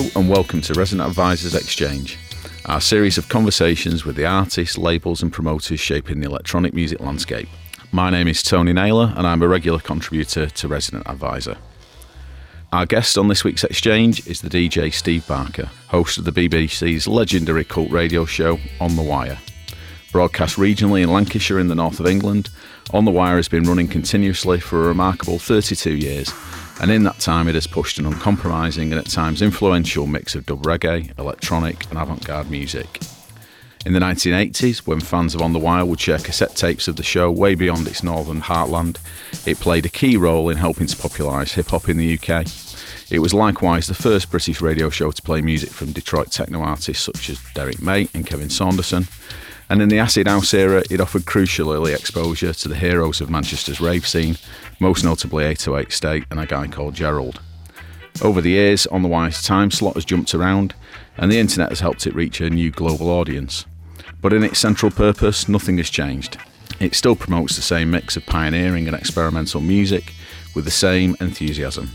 Hello and welcome to Resident Advisors Exchange, our series of conversations with the artists, labels, and promoters shaping the electronic music landscape. My name is Tony Naylor and I'm a regular contributor to Resident Advisor. Our guest on this week's exchange is the DJ Steve Barker, host of the BBC's legendary cult radio show On the Wire. Broadcast regionally in Lancashire in the north of England, On the Wire has been running continuously for a remarkable 32 years, and in that time it has pushed an uncompromising and at times influential mix of dub reggae, electronic, and avant garde music. In the 1980s, when fans of On the Wire would share cassette tapes of the show way beyond its northern heartland, it played a key role in helping to popularise hip hop in the UK. It was likewise the first British radio show to play music from Detroit techno artists such as Derrick May and Kevin Saunderson. And in the Acid House era, it offered crucial early exposure to the heroes of Manchester's rave scene, most notably 808 State and a guy called Gerald. Over the years, On the Wire's time slot has jumped around, and the internet has helped it reach a new global audience. But in its central purpose, nothing has changed. It still promotes the same mix of pioneering and experimental music with the same enthusiasm.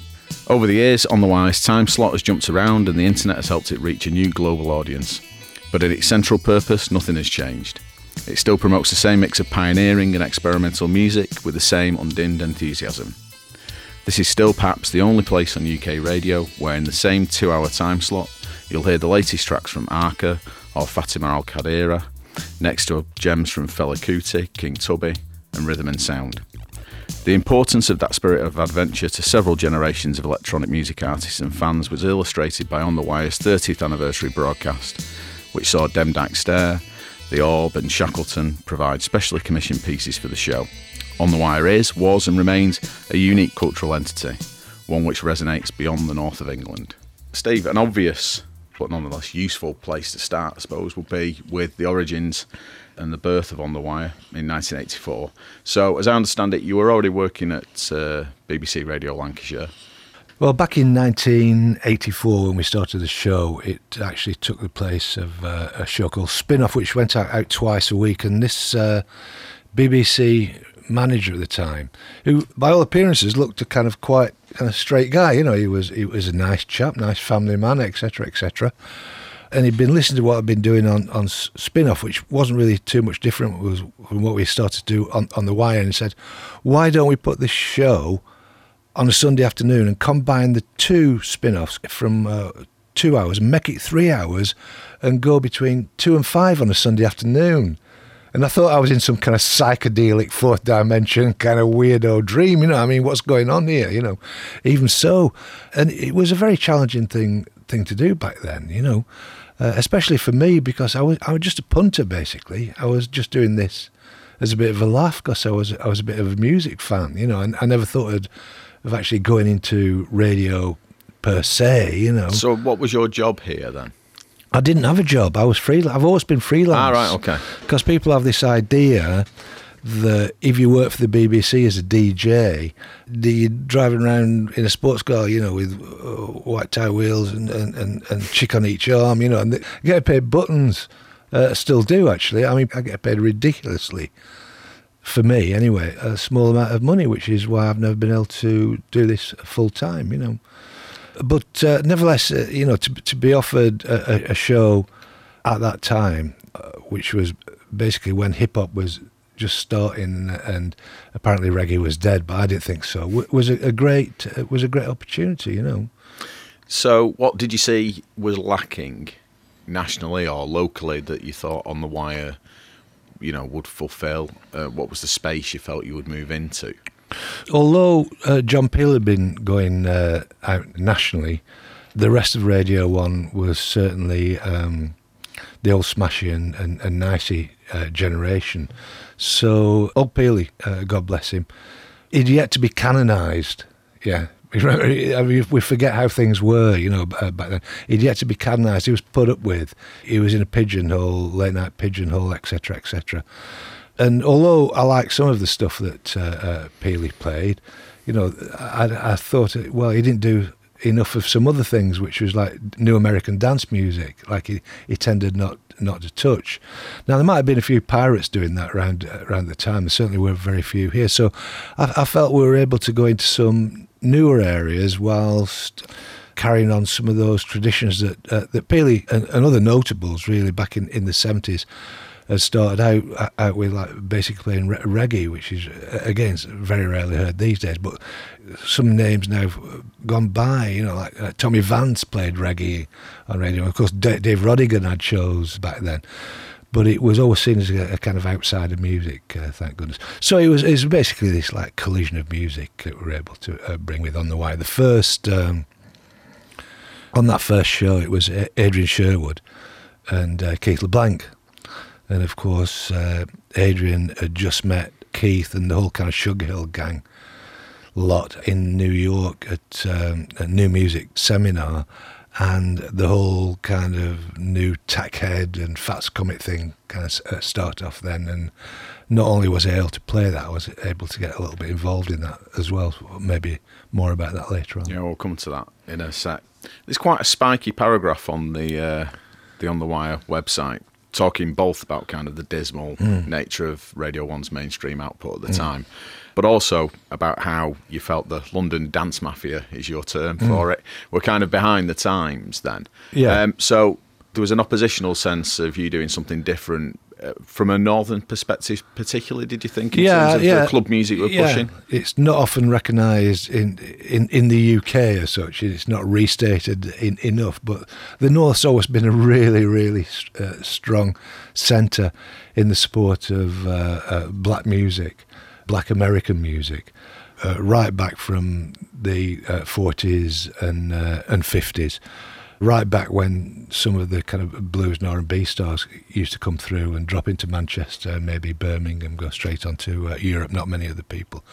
Over the years, On the Wire's time slot has jumped around and the internet has helped it reach a new global audience. But in its central purpose, nothing has changed. It still promotes the same mix of pioneering and experimental music with the same undimmed enthusiasm. This is still perhaps the only place on UK radio where, in the same two hour time slot, you'll hear the latest tracks from Arca or Fatima Al Qadiri, next to gems from Fela Kuti, King Tubby, and Rhythm and Sound. The importance of that spirit of adventure to several generations of electronic music artists and fans was illustrated by On the Wire's 30th anniversary broadcast, which saw Demdike Stare, The Orb, and Shackleton provide specially commissioned pieces for the show. On the Wire is, was, and remains a unique cultural entity, one which resonates beyond the north of England. Steve, an obvious but nonetheless useful place to start, I suppose, would be with the origins and the birth of On the Wire in 1984. So, as I understand it, you were already working at uh, BBC Radio Lancashire. Well, back in 1984, when we started the show, it actually took the place of uh, a show called Spin Off, which went out, out twice a week. And this uh, BBC manager at the time, who by all appearances looked a kind of quite kind of straight guy. You know, he was he was a nice chap, nice family man, etc., etc. And he'd been listening to what I'd been doing on on spin off, which wasn't really too much different from what we started to do on on the wire. And he said, "Why don't we put this show on a Sunday afternoon and combine the two spin offs from uh, two hours make it three hours, and go between two and five on a Sunday afternoon?" And I thought I was in some kind of psychedelic fourth dimension kind of weirdo dream. You know, I mean, what's going on here? You know, even so, and it was a very challenging thing thing to do back then. You know, uh, especially for me because I was I was just a punter basically. I was just doing this as a bit of a laugh because I was I was a bit of a music fan. You know, and I never thought of, of actually going into radio per se. You know. So, what was your job here then? I didn't have a job. I was free. I've always been freelance. Ah, right, okay. Because people have this idea that if you work for the BBC as a DJ, you're driving around in a sports car, you know, with uh, white tie wheels and, and, and, and, chick on each arm, you know, and get paid buttons. Uh, still do actually. I mean, I get paid ridiculously. For me, anyway, a small amount of money, which is why I've never been able to do this full time. You know, but uh, nevertheless, uh, you know, to, to be offered a, a show at that time, uh, which was basically when hip hop was just starting and apparently reggae was dead, but I didn't think so. Was a, a great it was a great opportunity, you know. So, what did you see was lacking nationally or locally that you thought on the wire, you know, would fulfil? Uh, what was the space you felt you would move into? Although uh, John Peel had been going uh, out nationally, the rest of Radio 1 was certainly um, the old Smashy and, and, and Nicey uh, generation. So, old Peely, uh, God bless him, he'd yet to be canonised. Yeah. I mean, we forget how things were, you know, uh, back then. He'd yet to be canonised. He was put up with. He was in a pigeonhole, late night pigeonhole, etc., etc and although I like some of the stuff that uh, uh, Peely played, you know, I, I thought, well, he didn't do enough of some other things, which was like new American dance music, like he, he tended not not to touch. Now there might have been a few pirates doing that around around the time. There certainly were very few here. So I, I felt we were able to go into some newer areas whilst carrying on some of those traditions that uh, that Peely and, and other notables really back in, in the seventies had started out out with like basically playing reggae, which is again very rarely heard these days. But some names now gone by, you know, like uh, Tommy Vance played reggae on radio. Of course, D- Dave Rodigan had shows back then. But it was always seen as a, a kind of outsider music, uh, thank goodness. So it was, it was basically this like collision of music that we were able to uh, bring with on the wire. The first um, on that first show, it was Adrian Sherwood and uh, Keith LeBlanc and of course, uh, Adrian had just met Keith and the whole kind of Sugar Hill gang lot in New York at um, a new music seminar. And the whole kind of new Tackhead and Fats Comet thing kind of uh, started off then. And not only was I able to play that, I was able to get a little bit involved in that as well. Maybe more about that later on. Yeah, we'll come to that in a sec. There's quite a spiky paragraph on the uh, the On the Wire website talking both about kind of the dismal mm. nature of Radio 1's mainstream output at the mm. time, but also about how you felt the London dance mafia is your term mm. for it. We're kind of behind the times then. Yeah. Um, so there was an oppositional sense of you doing something different uh, from a northern perspective, particularly, did you think in yeah, terms of yeah, the club music we're yeah. pushing? It's not often recognised in, in in the UK as such. It's not restated in, enough. But the North's always been a really, really uh, strong centre in the support of uh, uh, black music, black American music. Uh, right back from the 40s uh, and and 50s right back when some of the kind of blues and R&B stars used to come through and drop into Manchester, maybe Birmingham, go straight on to uh, Europe. Not many other people.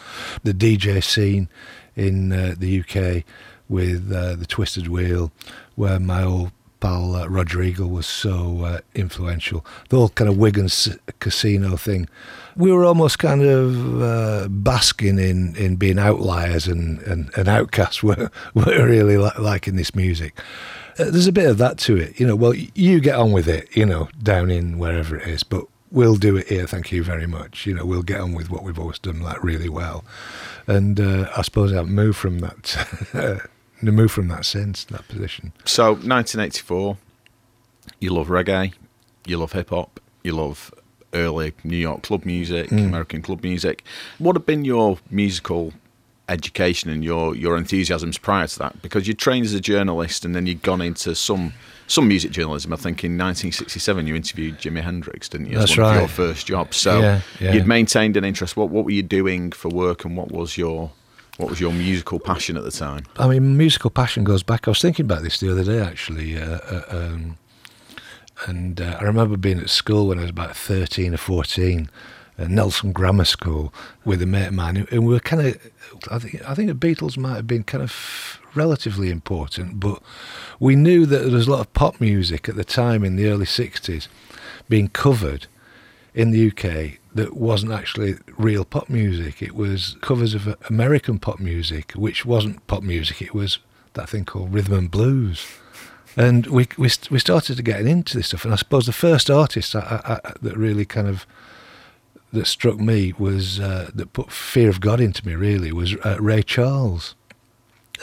The DJ scene in uh, the UK with uh, the Twisted Wheel, where my old pal uh, Eagle was so uh, influential. The whole kind of Wigan s- casino thing. We were almost kind of uh, basking in, in being outliers and, and, and outcasts. We're, we're really li- liking this music. Uh, there's a bit of that to it. You know, well, you get on with it, you know, down in wherever it is, but we'll do it here. Thank you very much. You know, we'll get on with what we've always done like really well. And uh, I suppose I've moved from that, moved from that since that position. So, 1984, you love reggae, you love hip hop, you love early New York club music, mm. American club music. What have been your musical education and your your enthusiasms prior to that? Because you trained as a journalist and then you'd gone into some some music journalism. I think in 1967 you interviewed Jimi Hendrix, didn't you? As That's one right. Of your first job. So yeah, yeah. you'd maintained an interest. What what were you doing for work, and what was your what was your musical passion at the time? I mean, musical passion goes back. I was thinking about this the other day, actually. Uh, uh, um, and uh, I remember being at school when I was about 13 or 14 uh, Nelson Grammar School with a mate of mine, and we were kind of, I think, I think the Beatles might have been kind of relatively important, but we knew that there was a lot of pop music at the time in the early '60s being covered in the UK that wasn't actually real pop music. It was covers of American pop music, which wasn't pop music. It was that thing called rhythm and blues. And we we we started to get into this stuff, and I suppose the first artist I, I, that really kind of that struck me was uh, that put fear of God into me. Really, was uh, Ray Charles,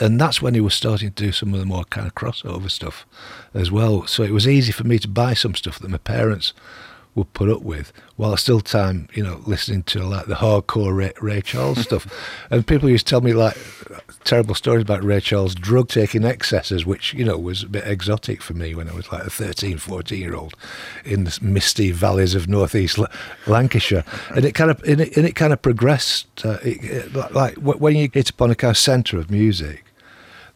and that's when he was starting to do some of the more kind of crossover stuff as well. So it was easy for me to buy some stuff that my parents would put up with while still time, you know, listening to like the hardcore Ray, Ray Charles stuff. And people used to tell me like terrible stories about Ray Charles drug taking excesses, which, you know, was a bit exotic for me when I was like a 13, 14 year old in the misty valleys of northeast Lancashire. And it kind of, and it, and it kind of progressed, uh, it, it, like when you hit upon a kind of centre of music,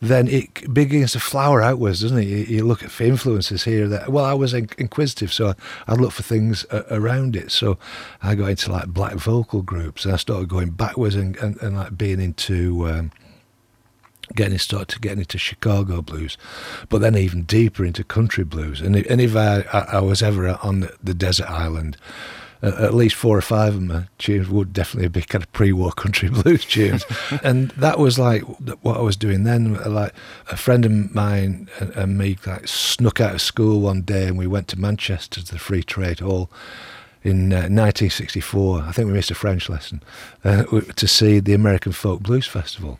then it begins to flower outwards, doesn't it? You, you look at influences here. That well, I was inquisitive, so I'd look for things around it. So I got into like black vocal groups, and I started going backwards and, and, and like being into. Um, getting started to getting into Chicago blues, but then even deeper into country blues. And if, and if I, I, I was ever on the desert island, at least four or five of my tunes would definitely be kind of pre-war country blues tunes, and that was like what I was doing then. Like a friend of mine and, me like snuck out of school one day, and we went to Manchester to the Free Trade Hall in uh, 1964. I think we missed a French lesson uh, to see the American Folk Blues Festival.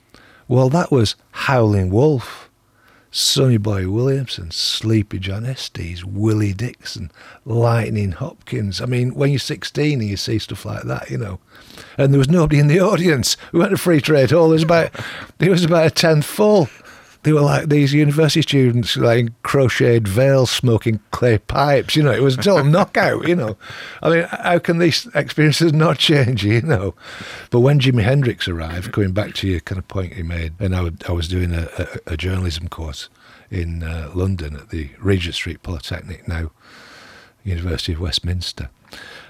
Well, that was Howling Wolf Sonny Boy Williamson, Sleepy John Estes, Willie Dixon, Lightning Hopkins. I mean, when you're 16 and you see stuff like that, you know, and there was nobody in the audience. We went to Free Trade Hall. There was about, there was about a tenth full they were like these university students, like crocheted veils, smoking clay pipes. You know, it was a total knockout. You know, I mean, how can these experiences not change? You know, but when Jimi Hendrix arrived, coming back to your kind of point you made, and I, would, I was doing a, a, a journalism course in uh, London at the Regent Street Polytechnic, now University of Westminster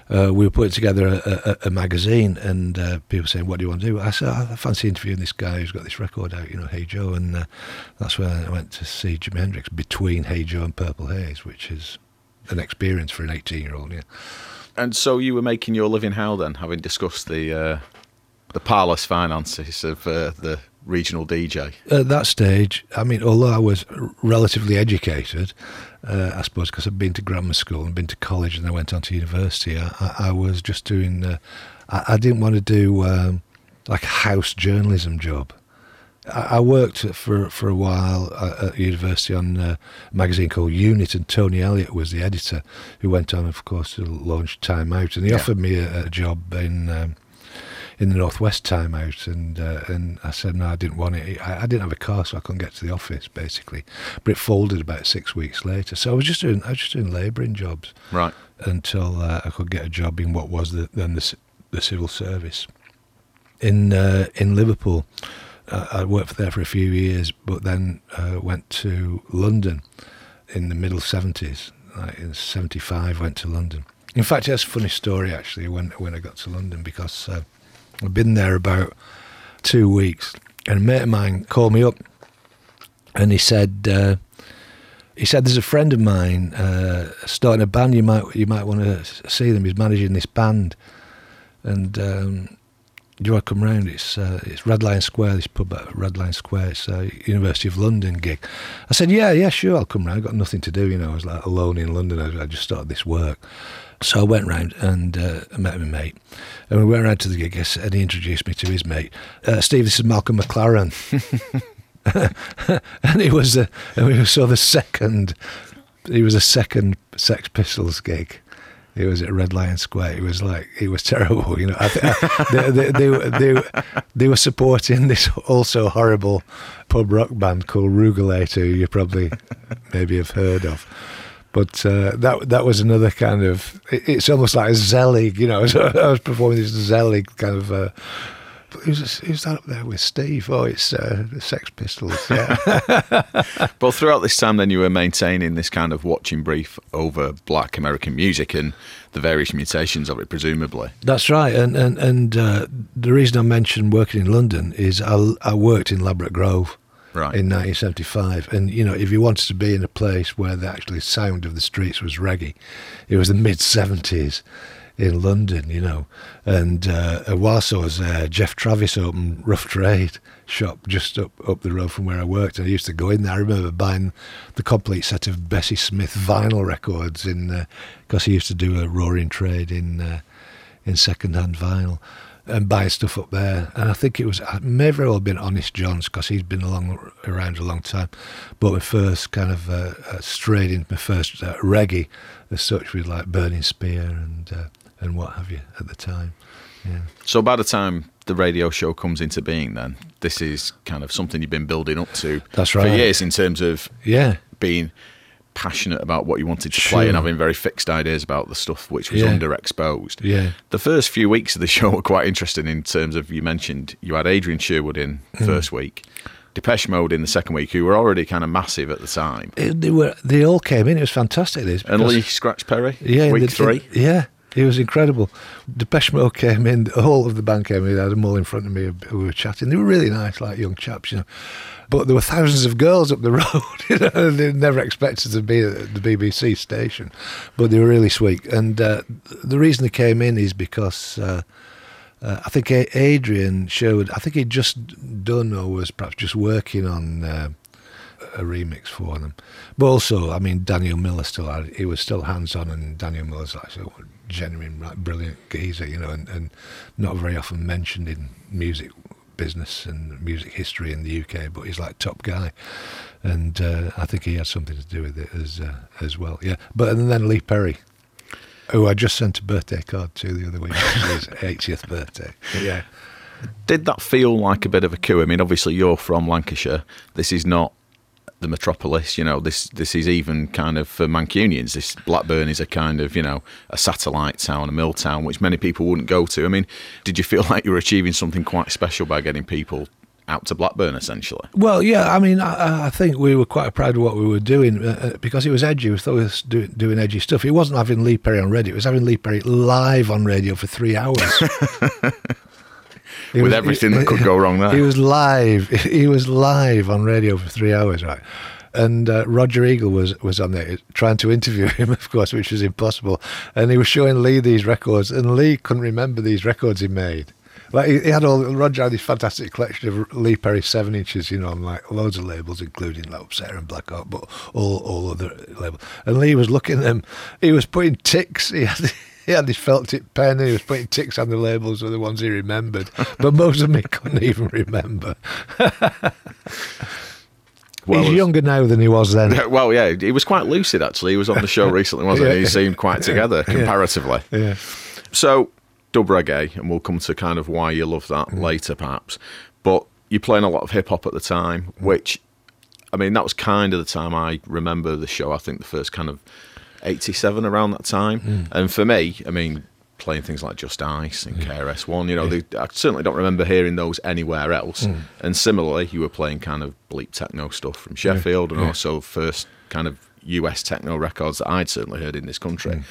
uh, we were putting together a, a, a magazine, and uh, people saying, "What do you want to do?" I said, "I fancy interviewing this guy who's got this record out, you know, Hey Joe," and uh, that's when I went to see Jimi Hendrix between Hey Joe and Purple Haze, which is an experience for an eighteen-year-old. Yeah. And so you were making your living how then, having discussed the uh, the parlous finances of uh, the regional DJ? At that stage, I mean, although I was relatively educated, uh, I suppose because I'd been to grammar school and been to college and I went on to university, I, I, I was just doing, uh, I, I, didn't want to do um, like a house journalism job. I, worked for for a while at university on a magazine called Unit, and Tony Elliott was the editor, who went on, of course, to launch Time Out, and he yeah. offered me a, a job in um, in the northwest time out, and uh, and I said no, I didn't want it. I, I, didn't have a car, so I couldn't get to the office basically. But it folded about six weeks later. So I was just doing I was just doing labouring jobs, right, until uh, I could get a job in what was the, then the the civil service in uh, in Liverpool. I worked there for a few years, but then uh, went to London in the middle seventies. Like in '75, went to London. In fact, it's a funny story actually when when I got to London because uh, I've been there about two weeks, and a mate of mine called me up, and he said, uh, he said, "There's a friend of mine uh, starting a band. You might you might want to see them. He's managing this band, and um, do you want to come round? It's uh, it's Red Lion Square. This pub at Red Lion Square. It's a University of London gig." I said, "Yeah, yeah, sure. I'll come round. I've got nothing to do. You know, I was like alone in London. I just started this work." So I went round and uh, met my mate. And we went round to the gig and he introduced me to his mate. Uh, Steve, this is Malcolm McLaren. and he was a, we saw the second, he was a second Sex Pistols gig. It was at Red Lion Square. It was like it was terrible, you know. I, I, they, they, they, they, they were supporting this also horrible pub rock band called Roogalator, who you probably maybe have heard of. But uh, that that was another kind of. It, it's almost like a Zelig, you know. I was performing this Zelig kind of. Uh, who's, who's that up there with Steve? Oh, it's uh, the Sex Pistols. Yeah. well, throughout this time, then you were maintaining this kind of watching brief over Black American music and the various mutations of it, presumably. That's right, and and and uh, the reason I mentioned working in London is I, I worked in Ladbroke Grove right. in 1975. And, you know, if you wanted to be in a place where the actually sound of the streets was reggae, it was the mid 70s in London, you know. And uh, whilst I was there, Geoff Travis opened Rough Trade shop just up, up the road from where I worked. And I used to go in there. I remember buying the complete set of Bessie Smith vinyl records in because uh, he used to do a roaring trade in uh, in second-hand vinyl and buy stuff up there. And I think it was it may very well have been Honest John's because he's been along around a long time. But my first kind of uh, uh, strayed into my first uh, reggae as such with like Burning Spear and uh, and what have you at the time. Yeah. So by the time the radio show comes into being, then this is kind of something you've been building up to. That's right. For years in terms of yeah being passionate about what you wanted to sure. play and having very fixed ideas about the stuff which was yeah. underexposed. Yeah. The first few weeks of the show were quite interesting in terms of you mentioned you had Adrian Sherwood in mm. first week. Depeche Mode in the second week, who were already kind of massive at the time. It, they were. They all came in. It was fantastic. This and Lee Scratch Perry. Yeah, week the, three. Yeah, it was incredible. Depeche Mode came in. The whole of the band came in. I had them all in front of me. We were chatting. They were really nice, like young chaps, you know. But there were thousands of girls up the road. You know, they never expected to be at the BBC station, but they were really sweet. And uh, the reason they came in is because uh, uh, I think Adrian Sherwood, I think he'd just done or was perhaps just working on uh, a remix for them. But also, I mean, Daniel Miller still had. He was still hands on, and Daniel Miller's like a genuine, brilliant geezer, you know, and, and not very often mentioned in music business and music history in the UK, but he's like top guy, and uh, I think he had something to do with it as uh, as well. Yeah, but and then Lee Perry, who I just sent a birthday card to the other week, his 80th birthday. But yeah. Did that feel like a bit of a coup? I mean, obviously you're from Lancashire. This is not the metropolis. You know, this this is even kind of for Mancunians. This Blackburn is a kind of you know a satellite town, a mill town, which many people wouldn't go to. I mean, did you feel like you were achieving something quite special by getting people out to Blackburn, essentially? Well, yeah, I mean, I, I think we were quite proud of what we were doing uh, uh because it was edgy. We thought we were do, doing edgy stuff. It wasn't having Lee Perry on radio; it was having Lee Perry live on radio for three hours. With was, everything he, that could go wrong there. He was live. He was live on radio for three hours, right? and uh, Roger Eagle was was on there trying to interview him, of course, which was impossible. And he was showing Lee these records, and Lee couldn't remember these records he made. Like he, he had all Roger had this fantastic collection of Lee Perry seven inches, you know, on like loads of labels, including like Upsetter and Black Hawk, but all all other labels. And Lee was looking at them. He was putting ticks. He had he had this felt tip pen and he was putting ticks on the labels of the ones he remembered. But most of me couldn't even remember. Well, He's younger now than he was then. Well, yeah, he was quite lucid actually. He was on the show recently, wasn't yeah. he? He seemed quite together comparatively. Yeah. yeah. So, dub reggae, and we'll come to kind of why you love that mm. later, perhaps. But you're playing a lot of hip hop at the time, mm. which, I mean, that was kind of the time I remember the show. I think the first kind of 87 around that time. Mm. And for me, I mean, playing things like Just Ice and yeah. KRS-One, you know, yeah. they, I certainly don't remember hearing those anywhere else. Mm. And similarly, you were playing kind of bleep techno stuff from Sheffield yeah. and also first kind of US techno records that I'd certainly heard in this country. Mm.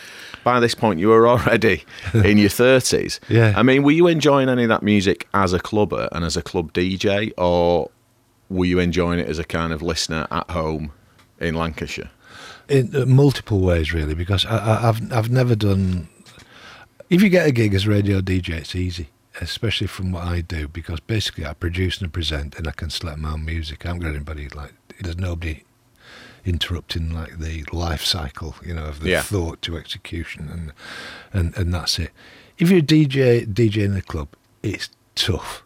By this point, you were already in your 30s. Yeah. I mean, were you enjoying any of that music as a clubber and as a club DJ, or were you enjoying it as a kind of listener at home in Lancashire? In uh, multiple ways, really, because I, have I've never done. If you get a gig as radio DJ, it's easy, especially from what I do, because basically I produce and present, and I can select my own music. I haven't got anybody like there's nobody interrupting like the life cycle, you know, of the yeah. thought to execution, and and and that's it. If you're a DJ DJ in a club, it's tough,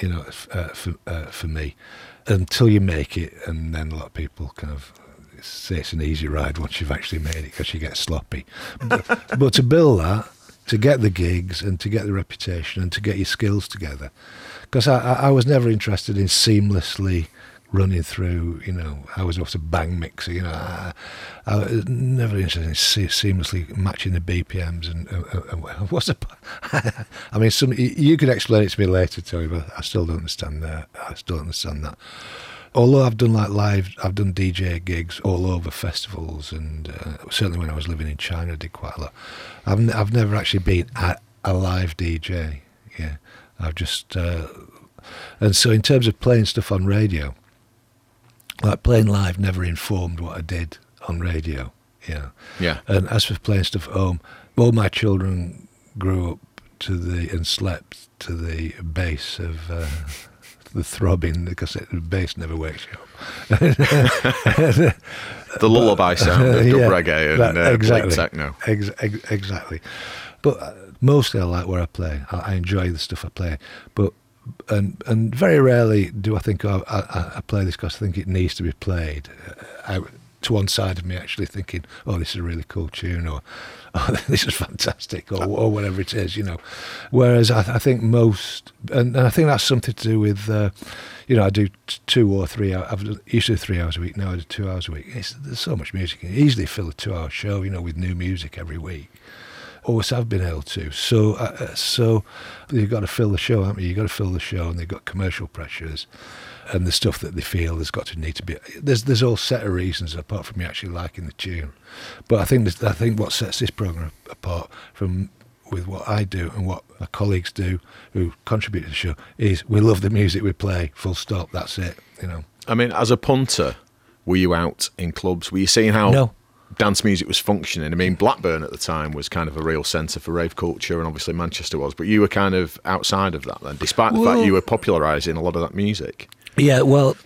you know, uh, for uh, for me, until you make it, and then a lot of people kind of say it's an easy ride once you've actually made it because you get sloppy. But, but to build that, to get the gigs and to get the reputation and to get your skills together, because I, I was never interested in seamlessly running through, you know, I was also bang mixer, you know, I, I was never interested in seamlessly matching the BPMs and, what's the, I mean, some, you could explain it to me later, Tony, but I still don't understand that. I still don't understand that. Although I've done like live, I've done DJ gigs all over festivals, and uh, certainly when I was living in China, I did quite a lot. I've, I've never actually been at a live DJ. Yeah, I've just, uh, and so in terms of playing stuff on radio, like playing live never informed what I did on radio. Yeah. Yeah. And as for playing stuff at home, all my children grew up to the and slept to the bass of uh, the throbbing because the bass never wakes you up. the lullaby sound of dub yeah, reggae and that, uh, exactly, techno. Ex- ex- exactly. But uh, mostly I like where I play. I, I enjoy the stuff I play. But and and very rarely do I think oh, I, I, play this because I think it needs to be played uh, out to one side of me actually thinking oh this is a really cool tune or oh this is fantastic or, or whatever it is you know. Whereas I, I think most and, and, I think that's something to do with uh, you know I do two or three I've used to do three hours a week now I do two hours a week. It's, there's so much music you can easily fill a two hour show you know with new music every week. Always have been able to. So, uh, uh, so you've got to fill the show, haven't you? You've got to fill the show, and they've got commercial pressures, and the stuff that they feel has got to need to be. There's there's all set of reasons apart from me actually liking the tune, but I think I think what sets this program apart from with what I do and what my colleagues do who contribute to the show is we love the music we play. Full stop. That's it. You know. I mean, as a punter, were you out in clubs? Were you seeing how? No dance music was functioning. I mean, Blackburn at the time was kind of a real centre for rave culture, and obviously Manchester was. But you were kind of outside of that then, despite the well, fact you were popularising a lot of that music. Yeah, well,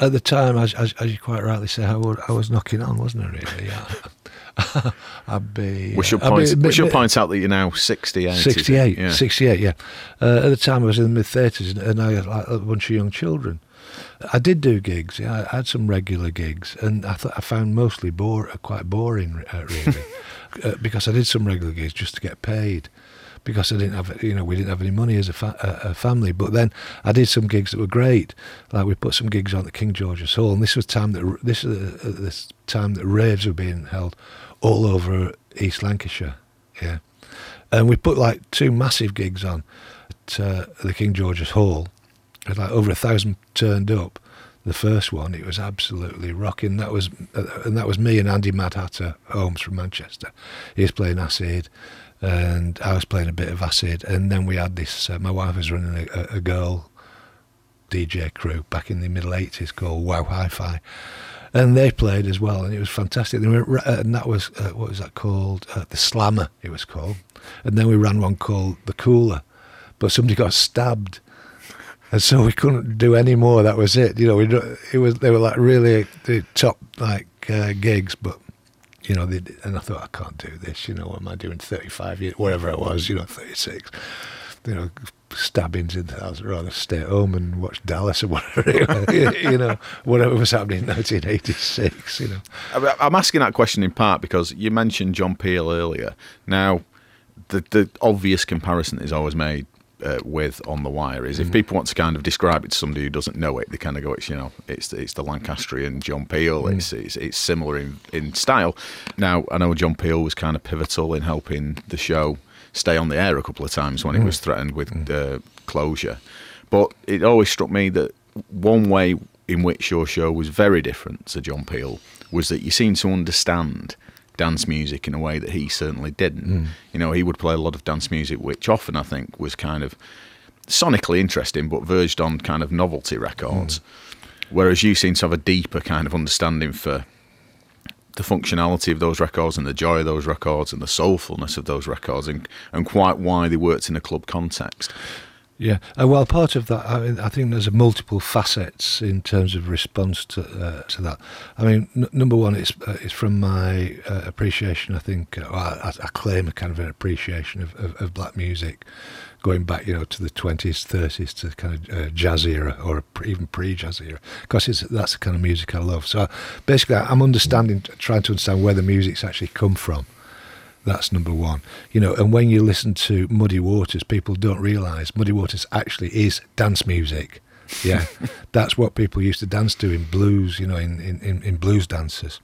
At the time, as, as, as you quite rightly say, I was, I was knocking on, wasn't I? Really, yeah. I'd be. We should uh, I'd point, be- we should point out that you're now 68. 68, Yeah. 68, yeah. Uh, at the time, I was in the mid 30s and I had like, a bunch of young children. I did do gigs, yeah. I had some regular gigs, and I thought I found mostly bore, quite boring, uh, really, uh, because I did some regular gigs just to get paid. Because I didn't have, you know, we didn't have any money as a, fa- a, family. But then I did some gigs that were great. Like we put some gigs on at King George's Hall, and this was time that this is uh, this time that raves were being held all over East Lancashire. Yeah, and we put like two massive gigs on at uh, the King George's Hall. Like over a thousand turned up. The first one, it was absolutely rocking. That was, uh, and that was me and Andy Mad Hatter Holmes from Manchester. He was playing acid, and I was playing a bit of acid. And then we had this. Uh, my wife was running a, a, girl DJ crew back in the middle '80s called Wow Hi-Fi, and they played as well, and it was fantastic. Uh, and that was uh, what was that called? Uh, the Slammer, it was called. And then we ran one called the Cooler, but somebody got stabbed, and so we couldn't do any more. That was it. You know, we it was they were like really top like uh, gigs, but you know, they, and I thought I can't do this. You know, what am I doing? Thirty-five years, whatever it was. You know, thirty-six. You know, stabbings in the house. Rather stay at home and watch Dallas or whatever. you know, whatever was happening in 1986. You know. I- I'm asking that question in part because you mentioned John Peel earlier. Now, the the obvious comparison is always made uh, with On the Wire is if people want to kind of describe it to somebody who doesn't know it, they kind of go, "It's you know, it's it's the Lancastrian John Peel. It's, it's it's similar in in style." Now, I know John Peel was kind of pivotal in helping the show stay on the air a couple of times when it was threatened with uh, closure, but it always struck me that one way in which your show was very different to John Peel was that you seemed to understand dance music in a way that he certainly didn't. Mm. You know, he would play a lot of dance music, which often I think was kind of sonically interesting, but verged on kind of novelty records. Mm. Whereas you seem to have a deeper kind of understanding for the functionality of those records and the joy of those records and the soulfulness of those records and, and quite why they worked in a club context. Yeah, uh, well, part of that, I, mean, I think there's a multiple facets in terms of response to uh, to that. I mean, n- number one, it's uh, it's from my uh, appreciation. I think uh, I, I claim a kind of an appreciation of, of, of black music, going back, you know, to the twenties, thirties, to kind of uh, jazz era or even pre-jazz era, because that's the kind of music I love. So basically, I'm understanding, trying to understand where the music's actually come from. That's number one. You know, and when you listen to Muddy Waters, people don't realise Muddy Waters actually is dance music. Yeah, that's what people used to dance to in blues. You know, in in, in, blues dances.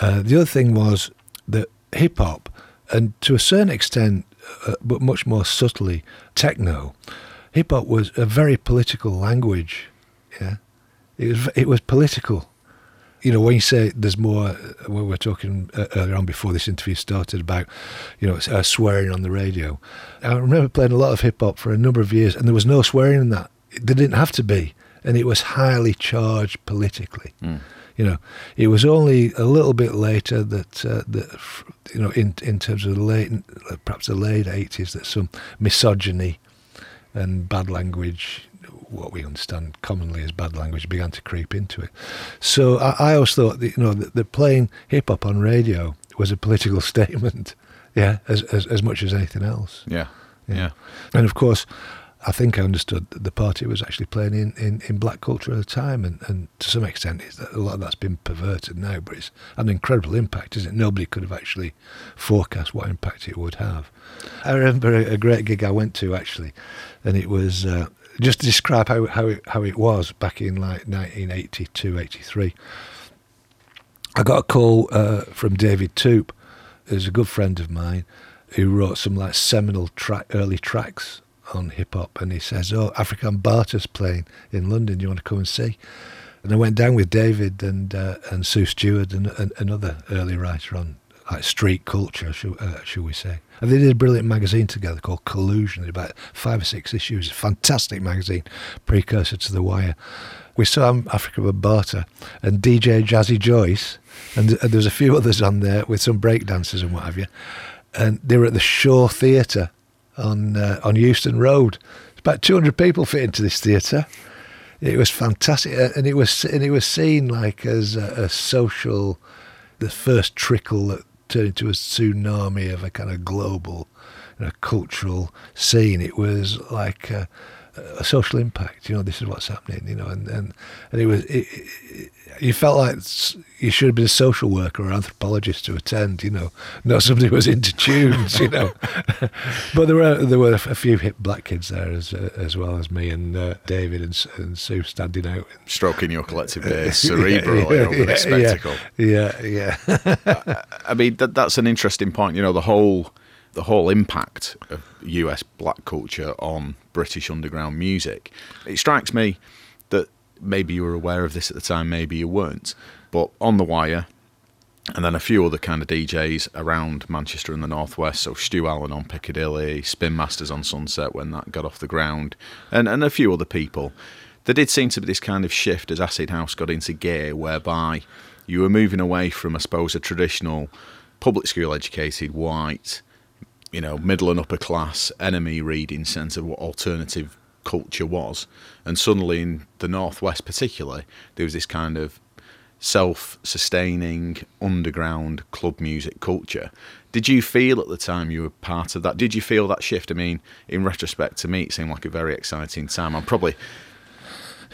Uh, the other thing was that hip hop, and to a certain extent, uh, but much more subtly, techno. Hip hop was a very political language. Yeah, it was it was political you know, when you say there's more, we were talking uh, earlier on before this interview started about, you know, uh, swearing on the radio. I remember playing a lot of hip hop for a number of years, and there was no swearing in that. There didn't have to be, and it was highly charged politically. You know, it was only a little bit later that, uh, that you know, in in terms of the late, perhaps the late eighties, that some misogyny and bad language, what we understand commonly as bad language, began to creep into it. So I, I always thought that you know that, that playing hip hop on radio was a political statement, yeah, as, as as much as anything else. Yeah. Yeah. And of course, I think I understood that the party was actually playing in, in, in black culture at the time, and, and to some extent, a lot of that's been perverted now, but it's an incredible impact, isn't it? Nobody could have actually forecast what impact it would have. I remember a, a great gig I went to actually, and it was uh, just to describe how, how, it, how it was back in like 1982, 83. I got a call uh, from David Toop, who's a good friend of mine, who wrote some like seminal track, early tracks on hip hop, and he says, "Oh, Afrika Bambaataa's playing in London. Do you want to come and see?" And I went down with David and uh, and Sue Steward and, and another early writer on like street culture, shall, uh, shall we say? And they did a brilliant magazine together called Collusion. About five or six issues. Fantastic magazine, precursor to The Wire. We saw um, Afrika Bambaataa and DJ Jazzy Joyce, and and there was a few others on there with some breakdancers and what have you. And they were at the Shaw Theatre on uh, on Euston Road. It's about 200 people fit into this theatre. It was fantastic, uh, and it was and it was seen like as a, a social, the first trickle that turned into a tsunami of a kind of global, you know, cultural scene. It was like a, a social impact. You know, this is what's happening. You know, and and, and it was it, you felt like you should have been a social worker or anthropologist to attend, you know, not somebody who was into tunes, you know. but there were there were a few hip black kids there as uh, as well as me and uh, David and, and, Sue standing out, stroking your collective bass cerebrally yeah, over yeah, the spectacle. Yeah, yeah. I, I mean, that, that's an interesting point. You know, the whole the whole impact of US black culture on British underground music. It strikes me maybe you were aware of this at the time, maybe you weren't. But on the wire, and then a few other kind of DJs around Manchester and the Northwest. So Stu Allen on Piccadilly, Spin Masters on Sunset when that got off the ground, and, and a few other people. There did seem to be this kind of shift as Acid House got into gear, whereby you were moving away from, I suppose, a traditional public school educated white, you know, middle and upper class NME reading sense of what alternative culture was. And suddenly, in the Northwest, particularly, there was this kind of self sustaining underground club music culture. Did you feel at the time you were part of that? Did you feel that shift? I mean, in retrospect, to me, it seemed like a very exciting time. I'm probably,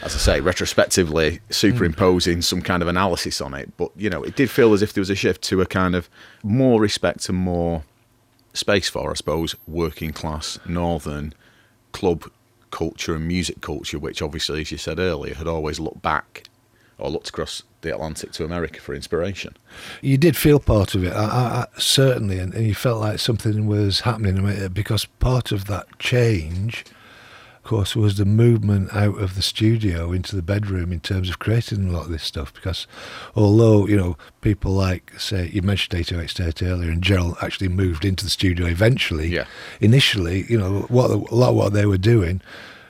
as I say, retrospectively superimposing hmm. some kind of analysis on it, but you know, it did feel as if there was a shift to a kind of more respect and more space for, I suppose, working class northern club culture and music culture, which obviously, as you said earlier, had always looked back or looked across the Atlantic to America for inspiration. You did feel part of it, I, I, certainly, and, and, you felt like something was happening uh, because part of that change of course, was the movement out of the studio into the bedroom in terms of creating a lot of this stuff. Because although, you know, people like, say, you mentioned 808 State earlier, and Gerald actually moved into the studio eventually, yeah. initially, you know, what a lot of what they were doing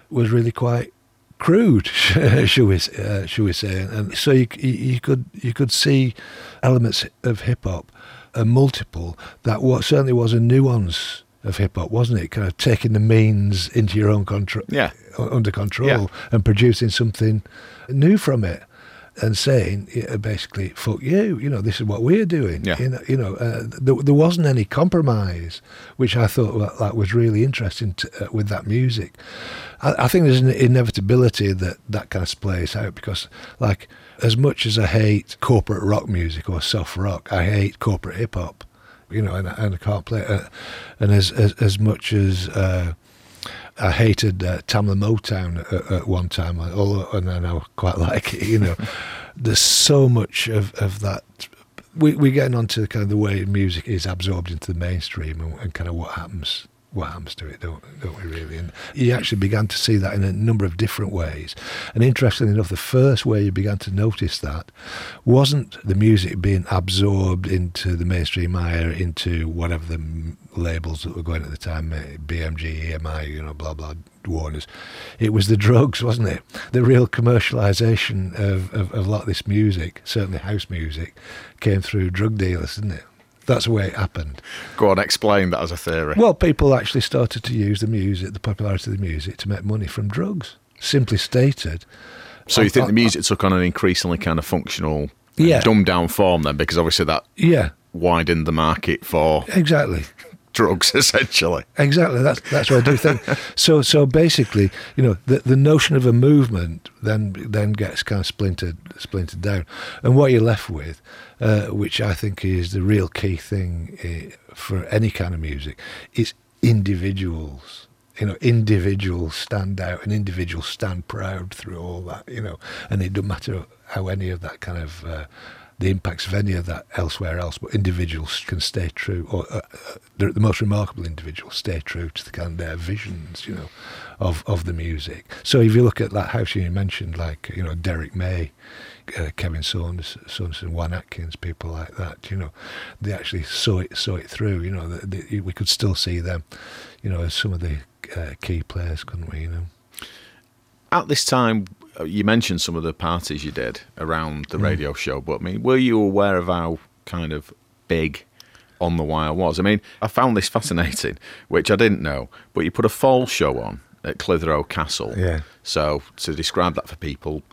was really quite crude, shall we, uh, shall we say? And so you, you could you could see elements of hip hop, a multiple that what certainly was a nuance of hip hop, wasn't it? Kind of taking the means into your own control, yeah, under control, yeah. and producing something new from it, and saying basically, "Fuck you," you know, this is what we're doing. Yeah. You know, you know uh, there, there, wasn't any compromise, which I thought that, that was really interesting to, uh, with that music. I, I think there's an inevitability that that kind of plays out because, like, as much as I hate corporate rock music or soft rock, I hate corporate hip hop you know, and, and I can't play. Uh, and as, as, as much as uh, I hated uh, Tamla Motown at, at, one time, although and I quite like it, you know, there's so much of, of that. We, we're getting onto kind of the way music is absorbed into the mainstream and, and kind of what happens what happens to it, don't, don't we really? And you actually began to see that in a number of different ways. And interestingly enough, the first way you began to notice that wasn't the music being absorbed into the mainstream eye, into whatever the labels that were going at the time, eh, BMG, EMI, you know, blah, blah, Warners. It was the drugs, wasn't it? The real commercialisation of, of, of a lot of this music, certainly house music, came through drug dealers, didn't it? That's the way it happened. Go on, explain that as a theory. Well, people actually started to use the music, the popularity of the music, to make money from drugs. Simply stated. So you think the music took on an increasingly kind of functional, yeah. dumbed down form then, because obviously that yeah widened the market for exactly drugs essentially. Exactly. That's that's what I do think. so so basically, you know, the the notion of a movement then then gets kind of splintered splintered down, and what you're left with, uh, which I think is the real key thing uh, for any kind of music, is individuals. You know, individuals stand out and individuals stand proud through all that. You know, and it doesn't matter how any of that kind of uh, the impacts of any of that elsewhere else, but individuals can stay true, or uh, uh, the, most remarkable individuals stay true to the kind of their visions, you know, of, of the music. So if you look at that house you mentioned, like, you know, Derrick May, uh, Kevin Saunderson, Saunderson Juan Atkins, people like that, you know, they actually saw it, saw it through, you know, the, the, we could still see them, you know, as some of the uh, key players, couldn't we, you know. At this time, you mentioned some of the parties you did around the mm. radio show, but I mean, were you aware of how kind of big on the wire was? I mean, I found this fascinating, which I didn't know, but you put a fall show on at Clitheroe Castle. Yeah. So to describe that for people,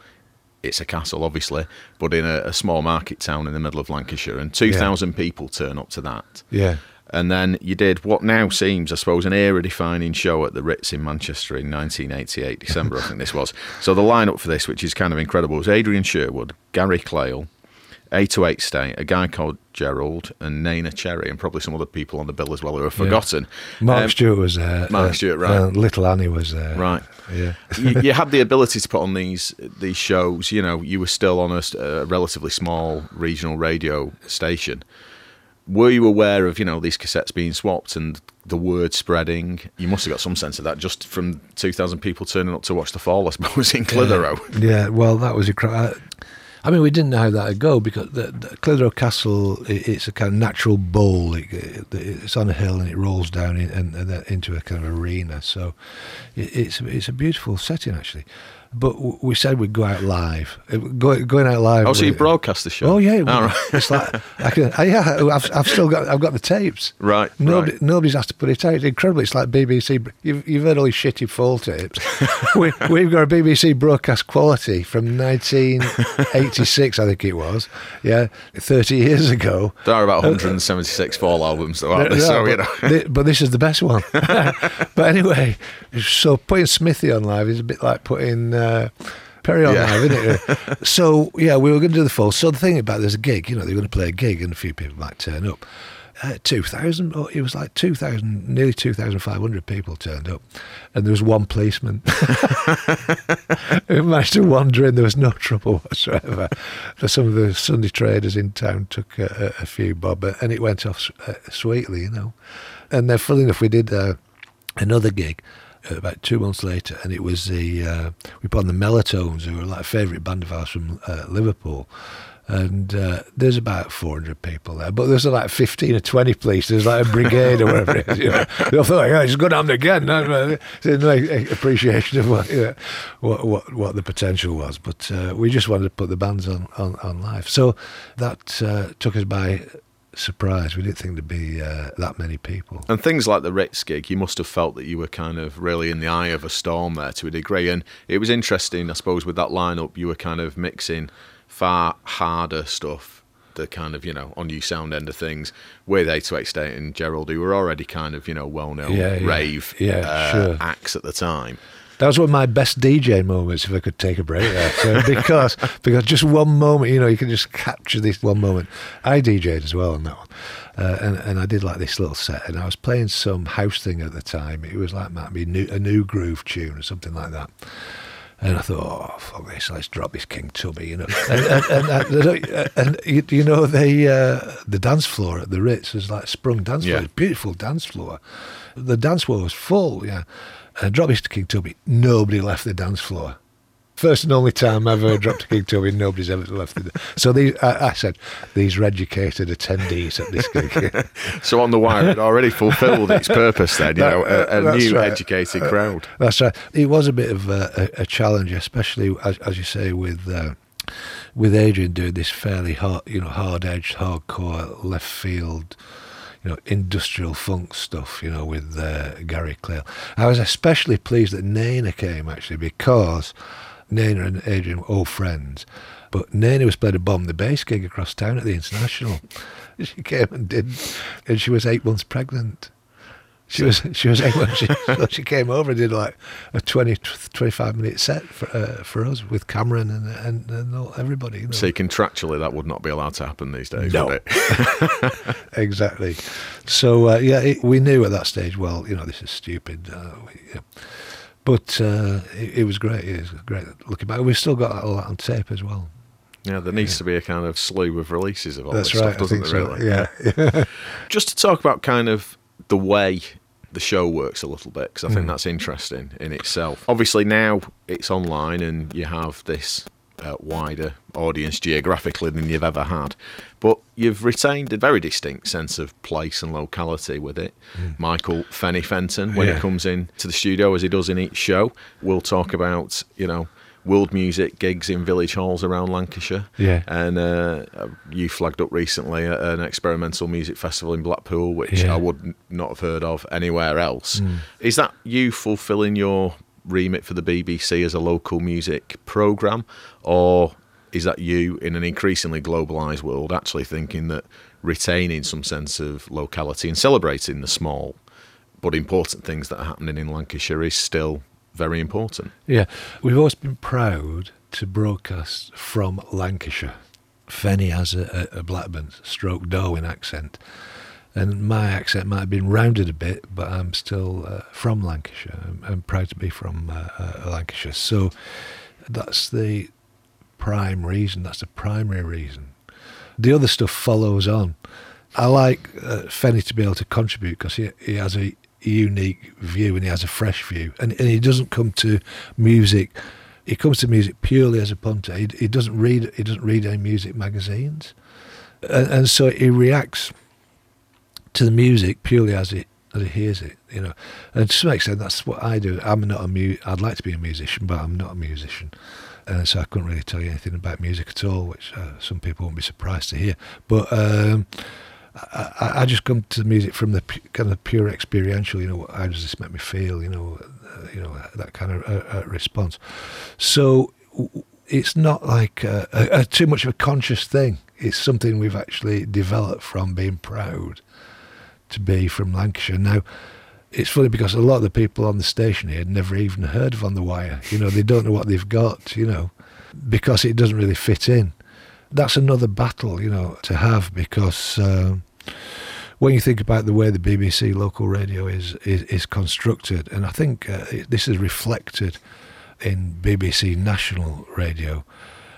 it's a castle, obviously, but in a, a small market town in the middle of Lancashire, and two thousand people turn up to that. Yeah. And then you did what now seems, I suppose, an era-defining show at the Ritz in Manchester in 1988, December, I think this was. So the lineup for this, which is kind of incredible, was Adrian Sherwood, Gary Clail, A to Eight State, a guy called Gerald, and Neneh Cherry, and probably some other people on the bill as well who are forgotten. Mark Um, Stewart was there. Mark uh, Stewart, right. uh, Little Annie was there. Right. Yeah. you, you had the ability to put on these these shows. You know, you were still on a relatively small regional radio station. Were you aware of you know these cassettes being swapped and the word spreading? You must have got some sense of that just from two thousand people turning up to watch the fall. I suppose in Clitheroe. Yeah, well, that was incredible. Uh, I mean, we didn't know how that would go because the, the Clitheroe Castle, i it's a kind of natural bowl. It, it, it's on a hill and it rolls down in, and, and into a kind of arena. So it, it's it's a beautiful setting actually. But we said we'd go out live. Uh, Go, going out live. Oh, so you broadcast the show? Oh yeah, All right. it's like I can. I, yeah, I've, I've still got. I've got the tapes. Right, Nobody, right. nobody's asked to put it out. It's incredible. It's like BBC. You've, you've heard all these shitty fall tapes. we, we've got a BBC broadcast quality from 1986, I think it was. Yeah, 30 years ago. There are about 176 fall albums, though, aren't there? So you but, know. but this is the best one. but anyway, so putting Smithy on live is a bit like putting uh, Perry on Yeah. live, isn't it? so yeah, we were going to do the full. So the thing about there's a gig, you know, they're going to play a gig, and a few people might turn up. Uh, 2,000, oh, it was like 2,000, nearly 2,500 people turned up, and there was one policeman who managed to wander in. There was no trouble whatsoever. For some of the Sunday traders in town took a, a, a few bob, uh, and it went off uh, sweetly, you know. And then, funnily enough, we did uh, another gig uh, about two months later, and it was the uh, we put on the Melatones, who were like a favourite band of ours from uh, Liverpool. And uh, there's about 400 people there, but there's like 15 or 20 police. There's like a brigade or whatever it is. You know. They all thought, oh, it's going on again. No, There's no appreciation of what, you know, what, what, what the potential was. But uh, we just wanted to put the bands on, on, on live. So that uh, took us by surprise. We didn't think there'd be uh, that many people. And things like the Ritz gig, you must have felt that you were kind of really in the eye of a storm there to a degree. And it was interesting, I suppose, with that lineup, you were kind of mixing far harder stuff, the kind of, you know, On-U Sound end of things, with 808 State and Gerald, who were already kind of, you know, well known Yeah, yeah. rave Yeah, uh, sure. acts at the time. That was one of my best DJ moments, if I could take a break there. So because because just one moment, you know, you can just capture this one moment. I DJed as well on that one, uh, and and I did like this little set, and I was playing some house thing at the time. It was like might be new, a new groove tune or something like that. And I thought, oh fuck this, let's drop this King Tubby, you know. And, and, and, and, and you, you know the uh, the dance floor at the Ritz was like sprung dance floor, Yeah. Beautiful dance floor. The dance floor was full, yeah. And drop this to King Tubby, nobody left the dance floor. First and only time I've ever dropped a King Tubby, nobody's ever left it. So these, I, I said, these were educated attendees at this gig. So on the wire, it already fulfilled its purpose then, you That- know, a, a new right. educated crowd. That's right. It was a bit of a, a, a challenge, especially as, as you say with uh, with Adrian doing this fairly hard, you know, hard edged, hardcore left field, you know, industrial funk stuff. You know, with uh, Gary Clail. I was especially pleased that Nana came actually because Nana and Adrian were old friends. But Nana was playing a bomb the bass gig across town at the International. she came and did, and she was eight months pregnant. She was she was months. She, so she came over and did like a 20, 25 minute set for uh, for us with Cameron and and, and all, everybody. You know. See, contractually, that would not be allowed to happen these days, No. would it? exactly. So uh, yeah, it, we knew at that stage. Well, you know, this is stupid. Uh, we, yeah. But uh, it, it was great. It was great looking back. We've still got all that on tape as well. Yeah, there needs to be a kind of slew of releases of all That's this right. stuff, doesn't there? so. Really? Yeah. Just to talk about kind of the way the show works a little bit, because I think that's interesting in itself. Obviously, now it's online and you have this uh, wider audience geographically than you've ever had, but you've retained a very distinct sense of place and locality with it. Michael Fenny Fenton, when. Yeah. he comes in to the studio, as he does in each show, we'll talk about, you know, world music gigs in village halls around Lancashire. Yeah. And uh, you flagged up recently at an experimental music festival in Blackpool, which Yeah. I would not have heard of anywhere else. Mm. Is that you fulfilling your remit for the BBC as a local music programme, or is that you in an increasingly globalised world actually thinking that retaining some sense of locality and celebrating the small but important things that are happening in Lancashire is still very important? Yeah, we've always been proud to broadcast from Lancashire. Fenny has a, a, Blackburn stroke Darwen accent, and my accent might have been rounded a bit, but I'm still uh, from Lancashire. I'm, I'm proud to be from uh, uh, Lancashire. So that's the prime reason, that's the primary reason. The other stuff follows on. I like uh, Fenny to be able to contribute because he, he has a unique view and he has a fresh view. And, and he doesn't come to music, he comes to music purely as a punter. He, he doesn't read he doesn't read any music magazines. And, and so he reacts to the music purely as it as he hears it, you know. And to some extent, that's what I do. I'm not a mu- I'd like to be a musician, but I'm not a musician, and so I couldn't really tell you anything about music at all, which uh, some people won't be surprised to hear. But um, I, I- just come to the music from the kind of pure experiential. You know, how does this make me feel? You know, uh, you know that kind of uh, uh, response. So it's not like uh, a, a, too much of a conscious thing. It's something we've actually developed from being proud to be from Lancashire. Now, it's funny because a lot of the people on the station here never even heard of On the Wire. You know, they don't know what they've got, you know, because it doesn't really fit in. That's another battle, you know, to have because um, when you think about the way the BBC local radio is is, is constructed, and I think uh, this is reflected in BBC national radio,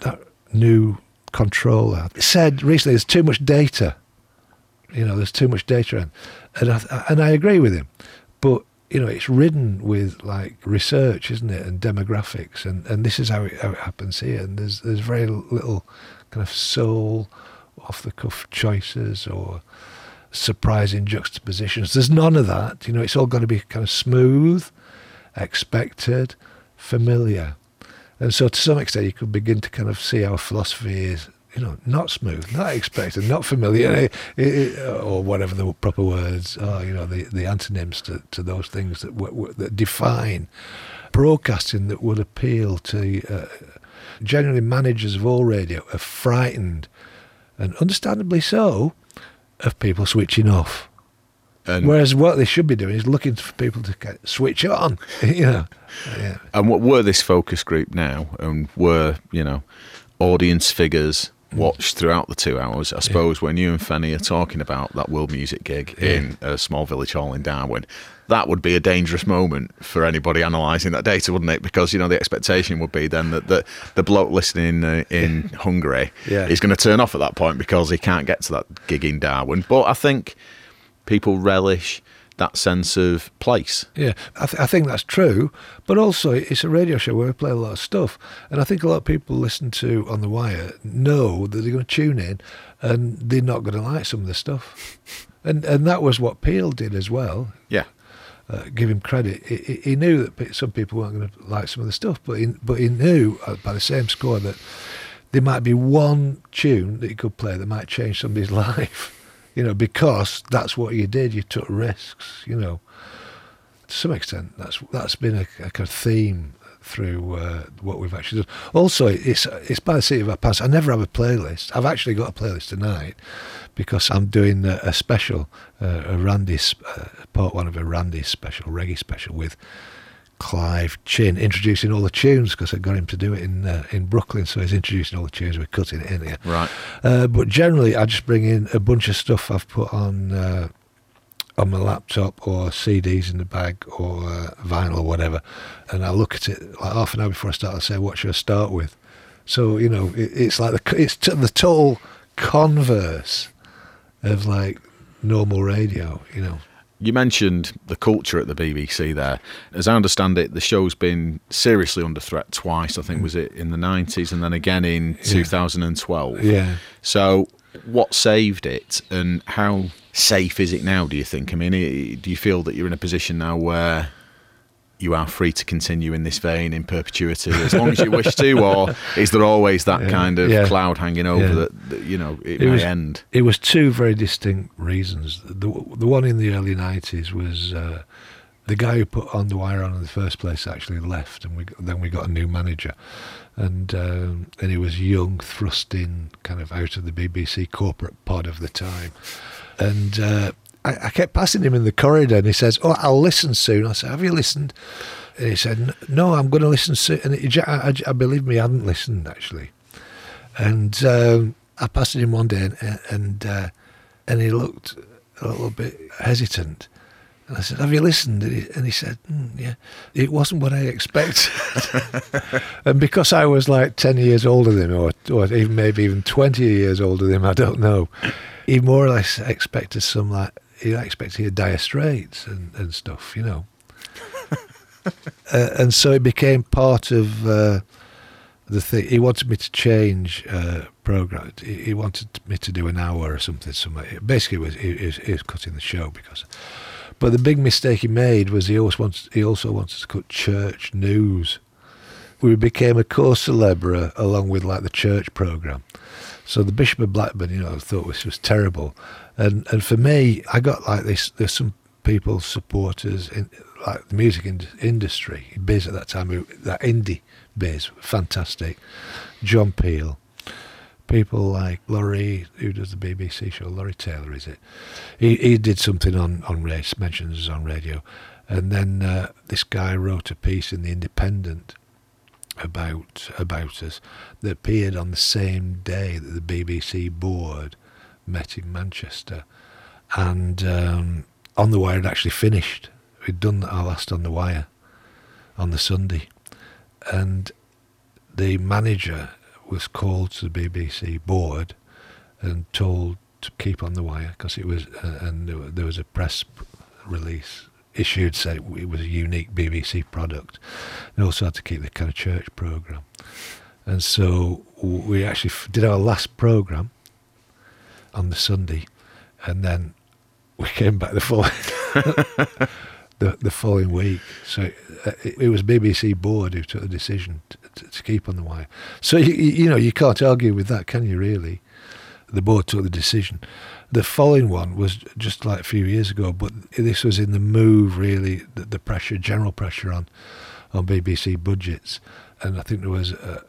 that new controller said recently there's too much data you know, there's too much data, in. and I, and I agree with him. But you know, it's ridden with like research, isn't it, and demographics, and, and this is how it, how it happens here. And there's there's very little kind of soul, off the cuff choices or surprising juxtapositions. There's none of that. You know, it's all got to be kind of smooth, expected, familiar. And so, to some extent, you could begin to kind of see our philosophy is, you know, not smooth, not expected, not familiar, eh, eh, eh, or whatever the proper words are. You know, the, the antonyms to, to those things that w- w- that define broadcasting that would appeal to. Uh, generally, managers of all radio are frightened, and understandably so, of people switching off. And Whereas what they should be doing is looking for people to get, switch on. you know, yeah. and what were this focus group now, and were you know audience figures mm. watched throughout the two hours? I suppose when you and Fenny are talking about that world music gig in a small village hall in Darwen, that would be a dangerous moment for anybody analysing that data, wouldn't it? Because you know the expectation would be then that the the bloke listening uh, in Hungary Yeah. is going to turn off at that point because he can't get to that gig in Darwen. But I think people relish that sense of place. Yeah, I, th- I think that's true. But also, it's a radio show where we play a lot of stuff, and I think a lot of people listen to On the Wire know that they're going to tune in, and they're not going to like some of the stuff. And and that was what Peel did as well. Yeah. Uh, give him credit. He, he- knew that some people weren't going to like some of the stuff, but he, but he knew uh, by the same score that there might be one tune that he could play that might change somebody's life. You know, because that's what you did. You took risks. You know, to some extent, that's that's been a, a kind of theme through uh, what we've actually done. Also, it's it's by the seat of our pants. I never have a playlist. I've actually got a playlist tonight because I'm doing a, a special, uh, a Randy, uh, part one of a Randy special, reggae special with Clive Chin introducing all the tunes because I got him to do it in uh, in Brooklyn. So he's introducing all the tunes. We're cutting it in here. Right. Uh, but generally, I just bring in a bunch of stuff I've put on uh, on my laptop or CDs in the bag or uh, vinyl or whatever, and I look at it like half an hour before I start. I say, "What should I start with?" So you know, it, it's like the it's t- the total converse of like normal radio. You know, You mentioned the culture at the BBC there. As I understand it, the show's been seriously under threat twice. I think was it in the 90s and then again in 2012. yeah. So, what saved it and how safe is it now, do you think? I mean, do you feel that you're in a position now where you are free to continue in this vein in perpetuity as long as you wish to, or is there always that Yeah. kind of Yeah. cloud hanging over Yeah. that, that you know it, It may was- end? It was two very distinct reasons. The the one in the early nineties was uh, the guy who put on the wire on in the first place actually left, and we then we got a new manager, and um, and he was young, thrust in, kind of out of the BBC corporate pod of the time, and. Uh, I, I kept passing him in the corridor, and he says, "Oh, I'll listen soon." I said, "Have you listened?" And he said, "No, I'm going to listen soon." And he, j- I, I, I believe me, I hadn't listened actually. And um, I passed him one day, and and, uh, and he looked a little bit hesitant. And I said, "Have you listened?" And he, and he said, "Mm, "Yeah." It wasn't what I expected. and because I was like ten years older than him, or, or even maybe even twenty years older than him, I don't know. He more or less expected some like he expected hear Dire Straits and, and stuff, you know. uh, and so it became part of. Uh, the thing he wanted me to change uh, program. He, he wanted me to do an hour or something. somewhere. Basically, it was he, he was- he was cutting the show because. But the big mistake he made was he always wanted. He also wanted to cut church news. We became a core celebra along with like the church program. So the Bishop of Blackburn, you know, thought this was terrible, and and for me, I got like this. There's some people supporters in like the music in, industry, biz at that time, that indie biz, fantastic. John Peel, people like Laurie, who does the BBC show, Laurie Taylor, is it? He he did something on on race, mentions on radio, and then uh, this guy wrote a piece in the Independent about about us that appeared on the same day that the BBC board met in Manchester, and um, on the wire had actually finished. We'd done our last on the wire on the Sunday, and the manager was called to the BBC board and told to keep on the wire because it was uh, and there was a press release issued saying it was a unique BBC product and also had to keep the kind of church program and so we actually did our last program on the Sunday and then we came back the following the, the following week. So uh, it, it was BBC board who took the decision to, to, to keep on the wire. So you you know you can't argue with that, can you? Really, the board took the decision. The following one was just like a few years ago, but this was in the move really the, the pressure, general pressure on on BBC budgets, and I think there was a,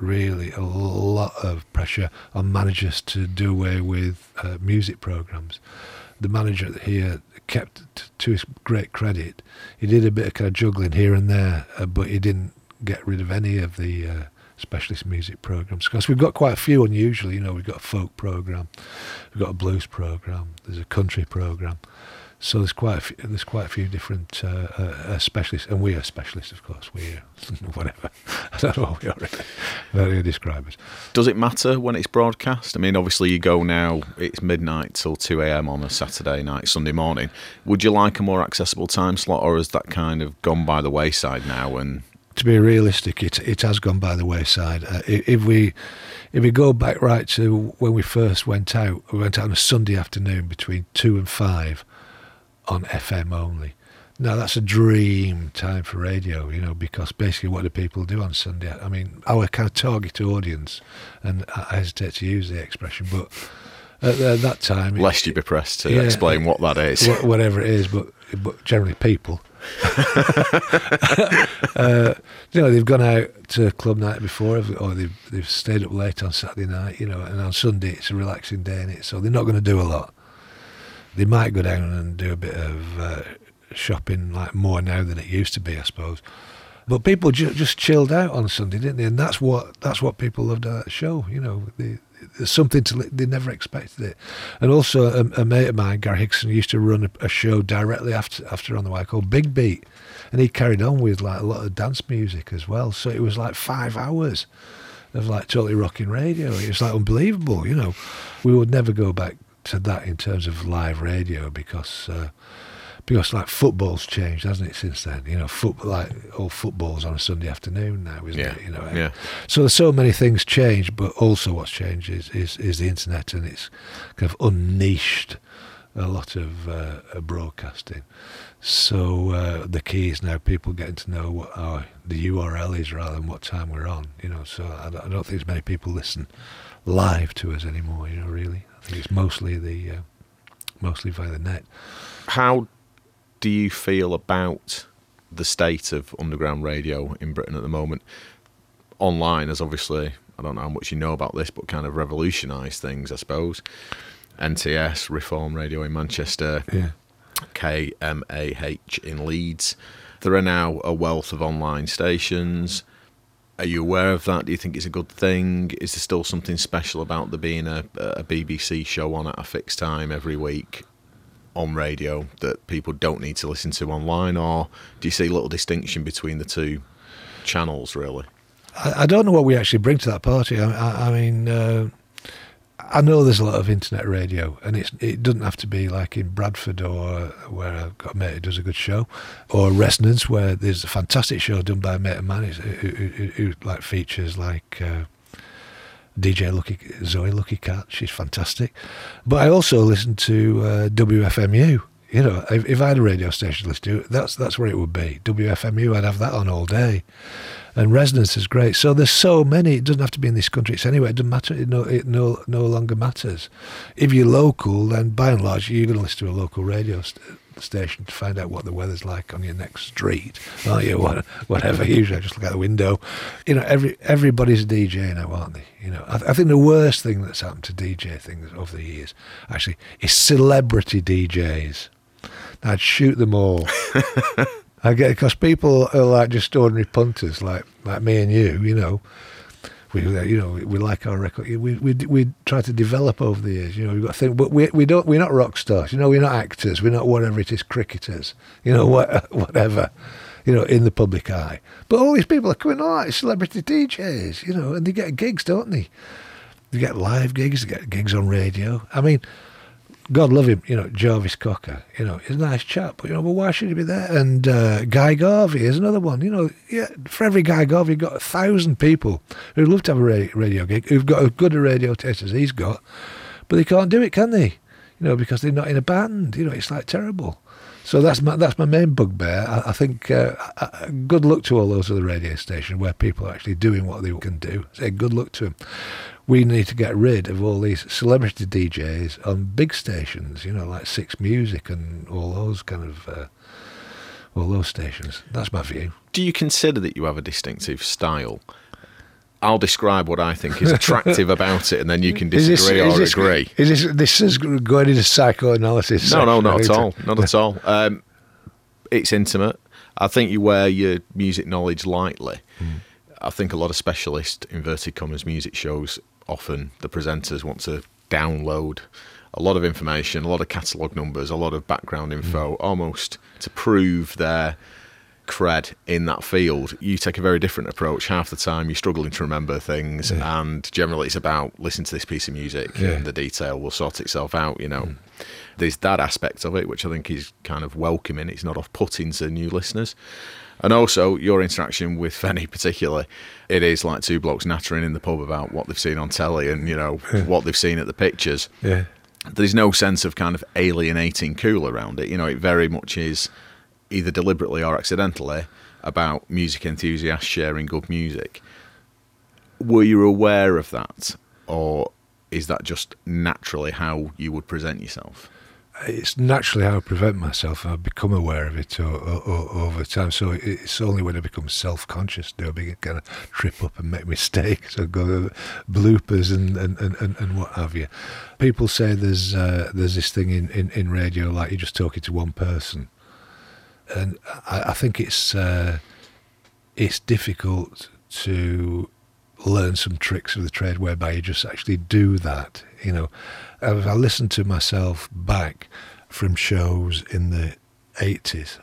really a lot of pressure on managers to do away with uh, music programs. The manager here kept, t- to his great credit, he did a bit of kind of juggling here and there, uh, but he didn't get rid of any of the uh, specialist music programs because we've got quite a few unusually. You know, we've got a folk program, we've got a blues program, there's a country program. So there's quite a few, there's quite a few different uh, uh, uh, specialists, and we are specialists, of course. We whatever. I don't know what we are. How describe? Does it matter when it's broadcast? I mean, obviously you go now. It's midnight till two a.m. on a Saturday night, Sunday morning. Would you like a more accessible time slot, or has that kind of gone by the wayside now? And to be realistic, it it has gone by the wayside. Uh, if we if we go back right to when we first went out, we went out on a Sunday afternoon between two and five on FM only. Now that's a dream time for radio, you know, because basically what do people do on Sunday? I mean, our kind of target audience, and I hesitate to use the expression, but at, at that time, it- lest you be pressed to Yeah. explain what that is. whatever it is, but but generally people. Uh, you know, they've gone out to club night before, or they've they've stayed up late on Saturday night. You know, and on Sunday it's a relaxing day in it, so they're not going to do a lot. They might go down and do a bit of uh, shopping, like more now than it used to be, I suppose. But people ju- just chilled out on Sunday, didn't they? And that's what that's what people loved at that show. You know, they, something to they never expected it. And also, a, a mate of mine, Gary Hickson, used to run a, a show directly after after on the wire called Big Beat, and he carried on with like a lot of dance music as well. So it was like five hours of like totally rocking radio. It was like unbelievable. You know, we would never go back to that in terms of live radio because. Uh, because like football's changed, hasn't it, since then? You know, foot like all football's on a Sunday afternoon now, isn't Yeah, it? You know, yeah. So there's so many things changed, but also what's changed is is, is the internet and it's kind of unniched a lot of uh, broadcasting. So uh, the key is now people getting to know what our the URL is rather than what time we're on. You know, so I don't, I don't think as many people listen live to us anymore. You know, really, I think it's mostly the uh, mostly via the net. How do you feel about the state of underground radio in Britain at the moment? Online has obviously, I don't know how much you know about this, but kind of revolutionised things, I suppose. NTS, Reform Radio in Manchester, Yeah. KMAH in Leeds. There are now a wealth of online stations. Are you aware of that? Do you think it's a good thing? Is there still something special about there being a, a BBC show on at a fixed time every week on radio that people don't need to listen to online? Or do you see a little distinction between the two channels, really? I, I don't know what we actually bring to that party. I, I, I mean, uh, I know there's a lot of internet radio, and it's it doesn't have to be like in Bradford or where I've got a mate who does a good show, or Resonance where there's a fantastic show done by a mate of mine who, who, who, who like features like. Uh, DJ Lucky Zoe Lucky Cat, she's fantastic. But I also listen to uh, WFMU. You know, if, if I had a radio station to listen to, that's that's where it would be. WFMU, I'd have that on all day. And Resonance is great. So there's so many. It doesn't have to be in this country. It's anywhere. It doesn't matter. It no, it no, no longer matters. If you're local, then by and large, you're going to listen to a local radio st- station to find out what the weather's like on your next street. Oh, you what, whatever. Usually, I just look out the window. You know, every everybody's a DJ now, aren't they? You know, I, I think the worst thing that's happened to DJ things over the years actually is celebrity DJs. I'd shoot them all. I get because people are like just ordinary punters, like like me and you. You know, we you know we like our record. We we we try to develop over the years. You know, we've got think, but we we don't. We're not rock stars. You know, we're not actors. We're not whatever it is, cricketers. You know, what whatever. You know, in the public eye. But all these people are coming oh, on like celebrity DJs. You know, and they get gigs, don't they? They get live gigs. They get gigs on radio. I mean. God love him, you know, Jarvis Cocker, you know, he's a nice chap, but, you know, but why should he be there? And uh, Guy Garvey is another one, you know, yeah, for every Guy Garvey, you've got a thousand people who'd love to have a ra- radio gig, who've got as good a radio taste as he's got, but they can't do it, can they? You know, because they're not in a band, you know, it's like terrible. So that's my that's my main bugbear. I, I think uh, uh, good luck to all those other radio stations where people are actually doing what they can do. Say good luck to them we need to get rid of all these celebrity DJs on big stations, you know, like Six Music and all those kind of uh, all those stations. That's my view. Do you consider that you have a distinctive style? I'll describe what I think is attractive about it, and then you can Is this- disagree is or this- agree. Is this this is going into psychoanalysis? No, no, not at it? all. Not at all. Um, it's intimate. I think you wear your music knowledge lightly. I think a lot of specialist inverted commas music shows often the presenters want to download a lot of information, a lot of catalogue numbers, a lot of background mm. info, almost to prove their cred in that field. You take a very different approach. Half the time you're struggling to remember things, Yeah. and generally it's about listen to this piece of music Yeah. and the detail will sort itself out. You know, mm. there's that aspect of it which I think is kind of welcoming. It's not off-putting to new listeners. And also your interaction with Fenny, particularly, it is like two blokes nattering in the pub about what they've seen on telly and you know what they've seen at the pictures Yeah, there's no sense of kind of alienating cool around it. You know, it very much is either deliberately or accidentally about music enthusiasts sharing good music. Were you aware of that, or is that just naturally how you would present yourself? It's naturally how I prevent myself. I've become aware of it o- o- over time. So it's only when I become self-conscious do I begin kind of trip up and make mistakes or go bloopers and, and, and, and, and what have you. People say there's uh, there's this thing in, in, in radio like you're just talking to one person, and I, I think it's uh, it's difficult to learn some tricks of the trade whereby you just actually do that. You know, if I listen to myself back from shows in the 80s,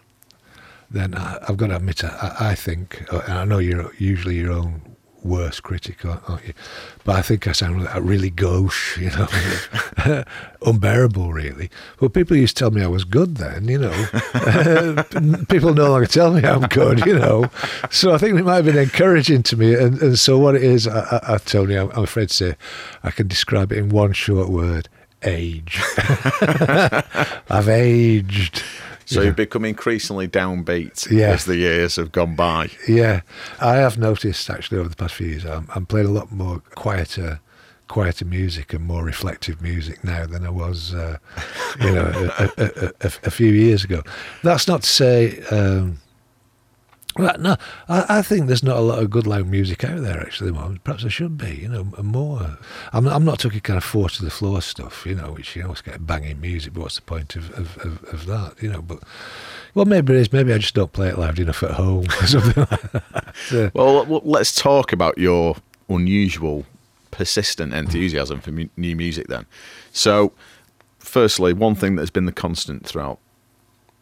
then I, I've got to admit, I, I think, and I know you're usually your own worst critic, aren't you? But I think I sound like really gauche, you know, unbearable, really. But people used to tell me I was good then, you know. Uh, people no longer tell me I'm good, you know. So I think it might have been encouraging to me. And, and so what it is, I, I, I Tony, I'm, I'm afraid to say, I can describe it in one short word: age. I've aged. So Yeah. you've become increasingly downbeat Yeah. as the years have gone by. Yeah, I have noticed actually over the past few years, I'm, I'm playing a lot more quieter, quieter music and more reflective music now than I was, uh, you know, a, a, a, a, a few years ago. That's not to say. Um, well, no, I, I think there's not a lot of good loud music out there actually. Perhaps there should be, you know, more. I'm, I'm not talking kind of four to the floor stuff, you know, which you always get banging music. But what's the point of, of, of, of that, you know? But well, maybe it is. Maybe I just don't play it loud enough at home or something like that. Uh, Well, let's talk about your unusual, persistent enthusiasm for mu- new music then. So, firstly, one thing that's been the constant throughout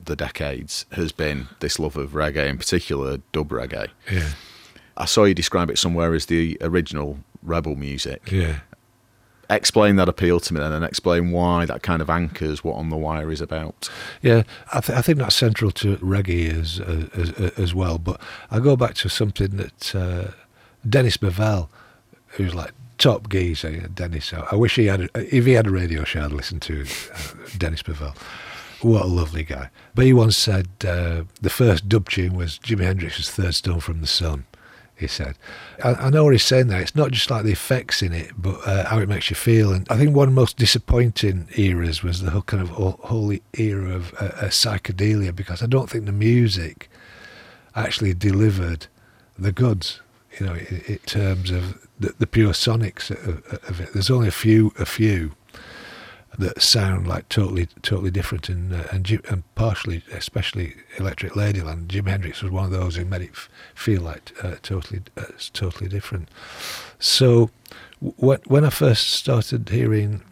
the decades has been this love of reggae, in particular dub reggae. yeah, I saw you describe it somewhere as the original rebel music. yeah. Explain that appeal to me then and explain why that kind of anchors what On the Wire is about. Yeah, I, th- I think that's central to reggae as, as as well. But I go back to something that uh, Dennis Bovell, who's like top geezer, Dennis. I, wish he had if he had a radio show, I'd listen to uh, Dennis Bovell. What a lovely guy! But he once said uh, the first dub tune was Jimi Hendrix's Third Stone from the Sun. He said, I, I know what he's saying there. It's not just like the effects in it, but uh, how it makes you feel. And I think one of the most disappointing eras was the whole kind of whole, era of uh, uh, psychedelia because I don't think the music actually delivered the goods. You know, in, in terms of the, the pure sonics of, of it. There's only a few, a few that sound like totally, totally different, and uh, and, and partially, especially Electric Ladyland. Jimi Hendrix was one of those who made it f- feel like uh, totally, uh, totally different. So, w- when I first started hearing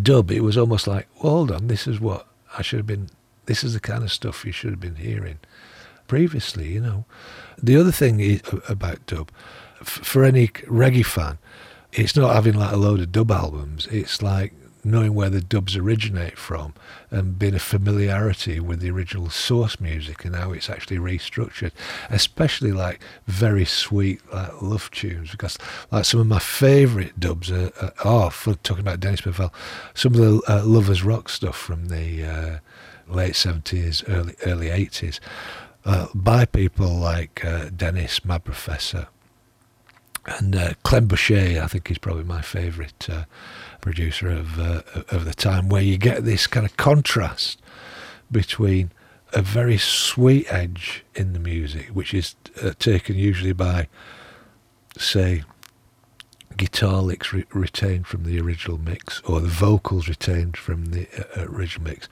dub, it was almost like, well, hold on, this is what I should have been. This is the kind of stuff you should have been hearing previously. You know, the other thing is, about dub, f- for any reggae fan, it's not having like a load of dub albums. It's like knowing where the dubs originate from and being a familiarity with the original source music and how it's actually restructured especially like very sweet like love tunes because like some of my favorite dubs are, are oh for talking about Dennis Bovell some of the uh, lovers rock stuff from the uh, late 70s early early 80s uh, by people like uh, Dennis my professor and uh, Clem Bushay, I think, he's probably my favourite uh, producer of uh, of the time, where you get this kind of contrast between a very sweet edge in the music, which is uh, taken usually by, say, guitar licks re- retained from the original mix, or the vocals retained from the uh, original mix,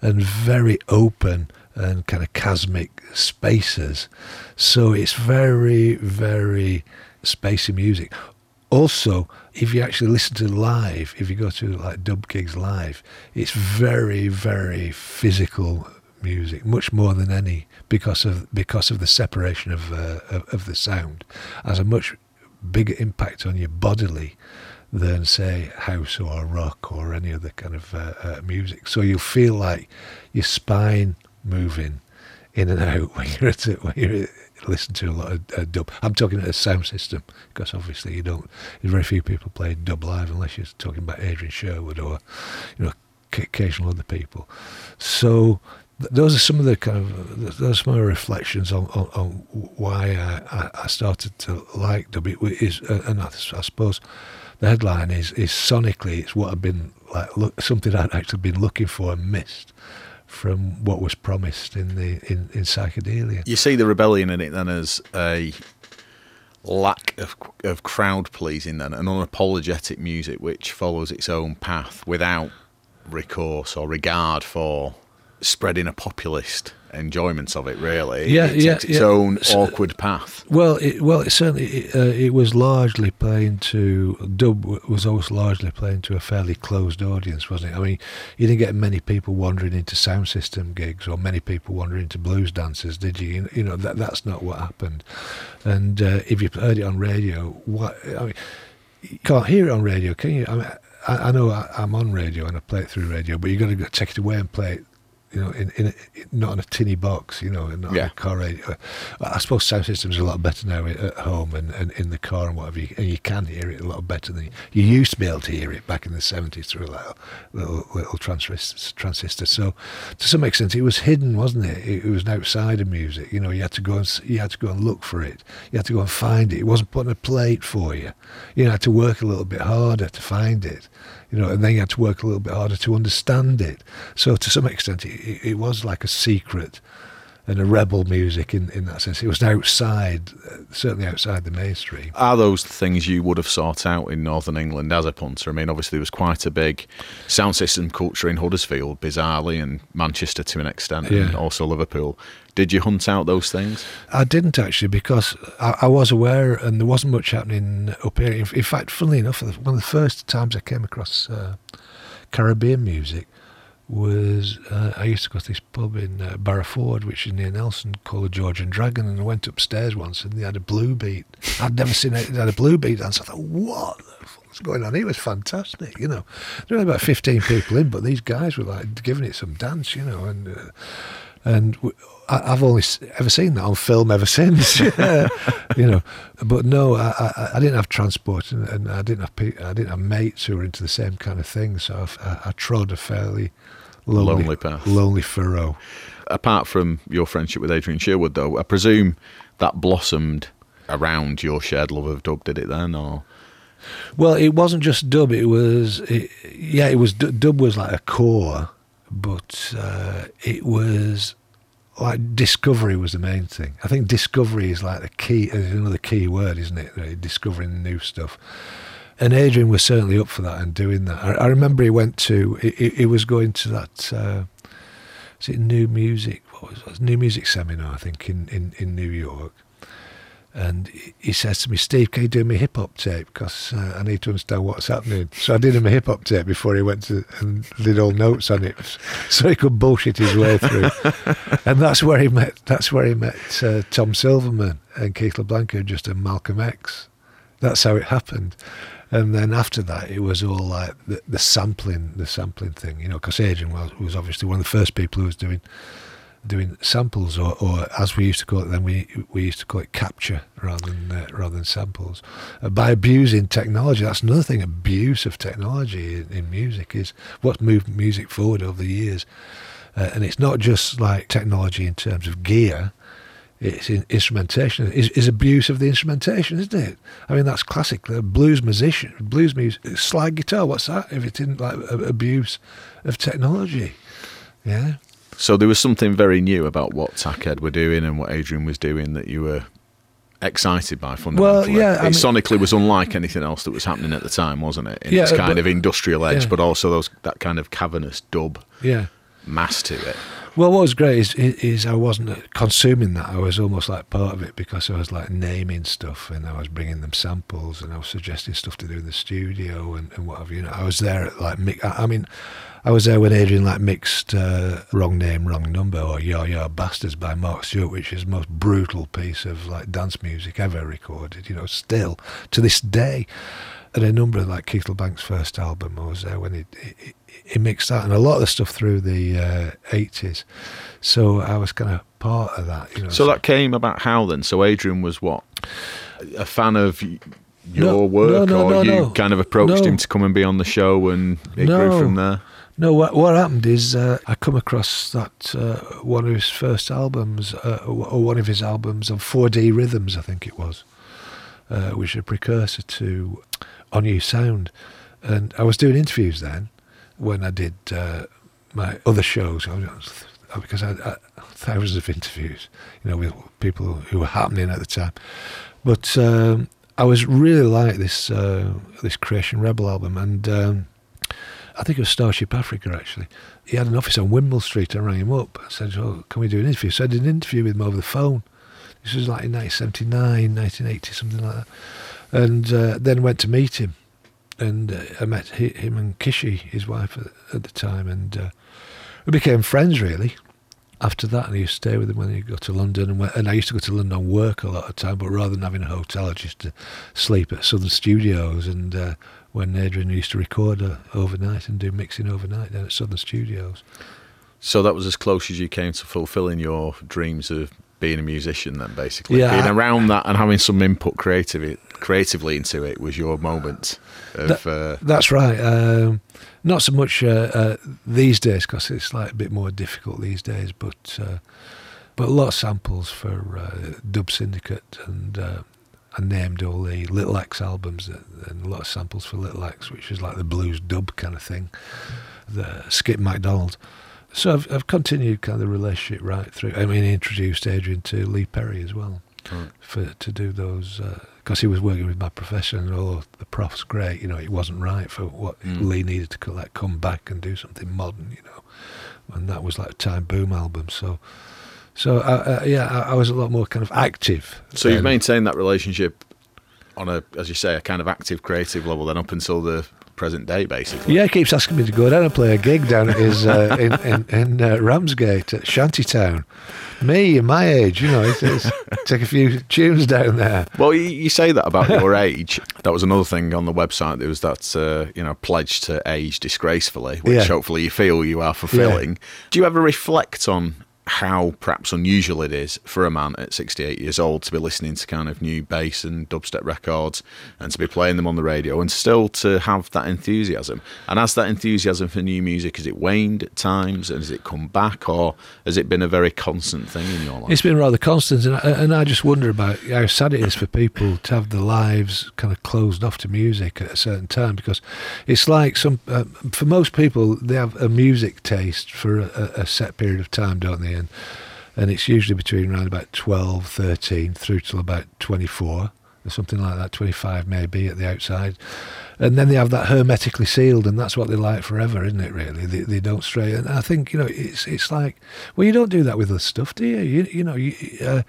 and very open and kind of cosmic spaces. So it's very, very spacey music. Also, if you actually listen to live, if you go to like dub gigs live, it's very, very physical music, much more than any because of because of the separation of uh, of, of the sound, has a much bigger impact on your bodily than say house or rock or any other kind of uh, uh, music. So you'll feel like your spine moving in and out when you're at it, when you're listen to a lot of uh, dub. I'm talking about a sound system because obviously you don't. Very few people play dub live unless you're talking about Adrian Sherwood or you know occasional other people. So th- those are some of the kind of those are my reflections on, on, on why I, I, I started to like dub. It is uh, and I, I suppose the headline is is sonically it's what I've been like look, something I'd actually been looking for and missed from what was promised in the in, in psychedelia. You see the rebellion in it then as a lack of of crowd pleasing then an unapologetic music which follows its own path without recourse or regard for spreading a populist enjoyment of it really Yeah, it yeah, takes its yeah. own So- awkward path Well, it, well, it certainly it, uh, it was largely playing to dub was always largely playing to a fairly closed audience, wasn't it? I mean, you didn't get many people wandering into sound system gigs or many people wandering into blues dances, did you? You, know that that's not what happened. And uh, if you heard it on radio, what I mean, you can't hear it on radio, can you? I mean, I, I know I, I'm on radio and I play it through radio, but you've got to take it away and play it you know, in, in a, not in a tinny box, you know, not Yeah. in a car radio. Uh, I suppose sound systems are a lot better now at home and, and in the car and whatever, you, and you can hear it a lot better than you, you used to be able to hear it back in the seventies through a little little transistor. transistor. So to some extent, it was hidden, wasn't it? it? It was an outside of music. You know, you had to go and you had to go and look for it. You had to go and find it. It wasn't put on a plate for you. You had to work a little bit harder to find it you know, and then you had to work a little bit harder to understand it. So to some extent, it, it, was like a secret and a rebel music in, in that sense. It was outside, uh, certainly outside the mainstream. Are those things you would have sought out in Northern England as a punter? I mean, obviously there was quite a big sound system culture in Huddersfield, bizarrely, and Manchester to an extent, and also Liverpool. Did you hunt out those things? I didn't actually because I, I was aware and there wasn't much happening up here. In, in fact, funnily enough, one of the first times I came across uh, Caribbean music was uh, I used to go to this pub in uh, Barrowford, which is near Nelson, called the Georgian Dragon, and I went upstairs once and they had a blue beat. I'd never seen it. They had a blue beat dance. I thought, what the fuck's going on? It was fantastic, you know. There were about 15 people in, but these guys were like giving it some dance, you know, and. Uh, and w- I- I've only ever seen that on film ever since, you know. But no, I, I, I didn't have transport, and, and I didn't have pe- I didn't have mates who were into the same kind of thing. So I, I trod a fairly lonely, Lonely path. lonely furrow. Apart from your friendship with Adrian Sherwood, though, I presume that blossomed around your shared love of dub, did it then? Or Well, it wasn't just dub. It was, it, yeah, it was dub was like a core, but uh, it was like discovery was the main thing. I think discovery is like the key. Is another key word, isn't it? Discovering new stuff. And Adrian was certainly up for that and doing that. I, I remember he went to. He- he was going to that. Uh, is it new music? What was it? New music seminar? I think in in, in New York. And he- says to me, Steve, can you do me a hip hop tape? Because uh, I need to understand what's happening. So I did him a hip hop tape before he went to and did all notes on it, so he could bullshit his way through. and that's where he met. That's where he met uh, Tom Silverman and Keith LeBlanc, just a Malcolm X. That's how it happened. And then after that, it was all like the, the sampling, the sampling thing, you know, because Adrian was, was obviously one of the first people who was doing doing samples, or, or as we used to call it then, we we used to call it capture rather than uh, rather than samples. Uh, by abusing technology, that's another thing. Abuse of technology in, in music is what's moved music forward over the years, uh, and it's not just like technology in terms of gear. It's in instrumentation. Is is abuse of the instrumentation, isn't it? I mean, that's classic. The blues musician, blues music, slide guitar. What's that? If it isn't like abuse of technology, yeah. So there was something very new about what Tackhead were doing and what Adrian was doing that you were excited by fundamentally. yeah, I it mean- sonically was unlike anything else that was happening at the time, wasn't it? In Yeah, its uh, kind but- of industrial edge, yeah. but also those that kind of cavernous dub Yeah. mass to it. Well, what was great is, is I wasn't consuming that. I was almost like part of it because I was like naming stuff and I was bringing them samples and I was suggesting stuff to do in the studio and, and whatever. You know, I was there at like I I mean, I was there when Adrian like mixed uh, "Wrong Name, Wrong Number" or "Ya Ya Bastards" by Mark Stewart, which is the most brutal piece of like dance music ever recorded. You know, still to this day. And a number of like Keith LeBlanc's first album, I was there when he, he, he mixed that, and a lot of the stuff through the uh, 80s. So I was kind of part of that, you know. So that came about how then? So Adrian was what? A fan of your No, work, no, no, or you kind of approached him to come and be on the show, and it grew from there. No, what, what happened is uh, I come across that uh, one of his first albums, uh, or one of his albums on 4D Rhythms, I think it was, uh, which is a precursor to On-U Sound. And I was doing interviews then when I did uh, my other shows, because I had thousands of interviews, you know, with people who were happening at the time. But um, I was really like this uh, this Creation Rebel album, and um, I think it was Starship Africa actually. He had an office on Wimble Street. I rang him up. I said, "Oh, can we do an interview?" So I did an interview with him over the phone. This was like in 1979, 1980, something like that. And uh, then went to meet him, and uh, I met hi- him and Kishi, his wife at, the time, and uh, we became friends really. After that, and I used to stay with him when he got to London, and, went, and I used to go to London on work a lot of time. But rather than having a hotel, I used to sleep at Southern Studios, and uh, when Adrian used to record uh, overnight and do mixing overnight down at Southern Studios. So that was as close as you came to fulfilling your dreams of being a musician. Then basically, Yeah, being I- around that and having some input creatively, creatively into it was your moment of. uh, That's right. Um, not so much uh, uh, these days because it's like a bit more difficult these days, but uh, but a lot of samples for uh, Dub Syndicate and uh, I named all the Little Axe albums and, and a lot of samples for Little Axe, which is like the blues dub kind of thing. The Skip McDonald. So I've, I've continued kind of the relationship right through. I mean, he introduced Adrian to Lee Perry as well Right. for to do those because he was working with Mad Professor and oh the prof's great you know it wasn't right for what Mm. Lee needed to co- like come back and do something modern you know and that was like a Time Boom album so so uh, uh, yeah I, I was a lot more kind of active So you've maintained that relationship on a, as you say, a kind of active creative level then up until the present day, basically. yeah he keeps asking me to go down and play a gig down at his uh, in, in, in uh, Ramsgate at Shantytown me my age you know it's, it's, take a few tunes down there Well, you, you say that about your age. That was another thing on the website. There was that uh, you know pledge to age disgracefully, which Yeah. hopefully you feel you are fulfilling. Do you ever reflect on how perhaps unusual it is for a man at 68 years old to be listening to kind of new bass and dubstep records and to be playing them on the radio and still to have that enthusiasm? And has that enthusiasm for new music has it waned at times and has it come back or has it been a very constant thing in your life? It's been rather constant, and I, and I just wonder about how sad it is for people to have their lives kind of closed off to music at a certain time because it's like some uh, for most people they have a music taste for a, a set period of time, don't they? And and it's usually between around about 12, 13 through till about 24 or something like that, 25 maybe at the outside. And then they have that hermetically sealed, and that's what they like forever, isn't it? Really, they, they don't stray. And I think you know, it's it's like, well, you don't do that with other stuff, do you? You, you know, you, uh,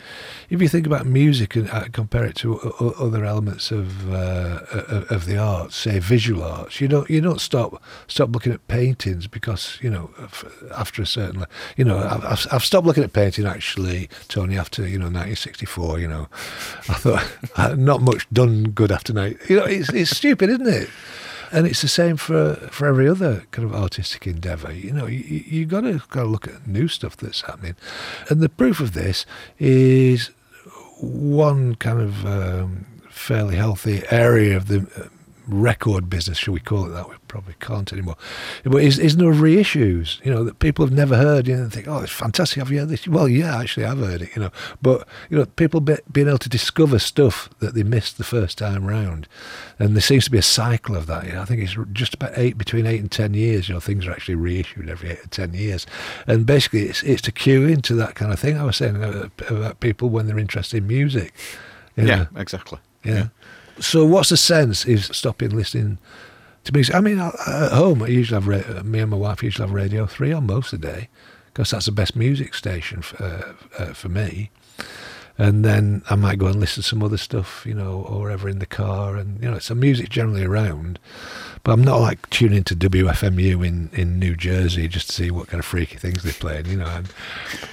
if you think about music and uh, compare it to other elements of uh, of the arts, say visual arts, you don't you don't stop stop looking at paintings because you know after a certain, you know, I've, I've I've stopped looking at painting actually, Tony, after you know 1964. You know, I thought uh, not much done good after night. You know, it's it's stupid, isn't it? And it's the same for for every other kind of artistic endeavour. You know, you you got to got to look at new stuff that's happening, and the proof of this is one kind of um, fairly healthy area of the record business, should we call it that? We probably can't anymore. But is, is there reissues, you know, that people have never heard, you know, and think, oh, it's fantastic. Have you heard this? Well, yeah, actually, I've heard it, you know. But, you know, people be, being able to discover stuff that they missed the first time round. And there seems to be a cycle of that. You know, I think it's just about eight, between eight and ten years, you know, things are actually reissued every eight or ten years. And basically, it's, it's to cue into that kind of thing I was saying about, about people when they're interested in music. yeah, know. exactly. Yeah. So what's the sense is stopping listening to music? I mean, at home, I usually have me and my wife usually have Radio Three on most of the day because that's the best music station for, uh, uh, for me. And then I might go and listen to some other stuff, you know, or whatever in the car, and you know, some music generally around. But I'm not like tuning to WFMU in, in New Jersey just to see what kind of freaky things they're playing, you know. And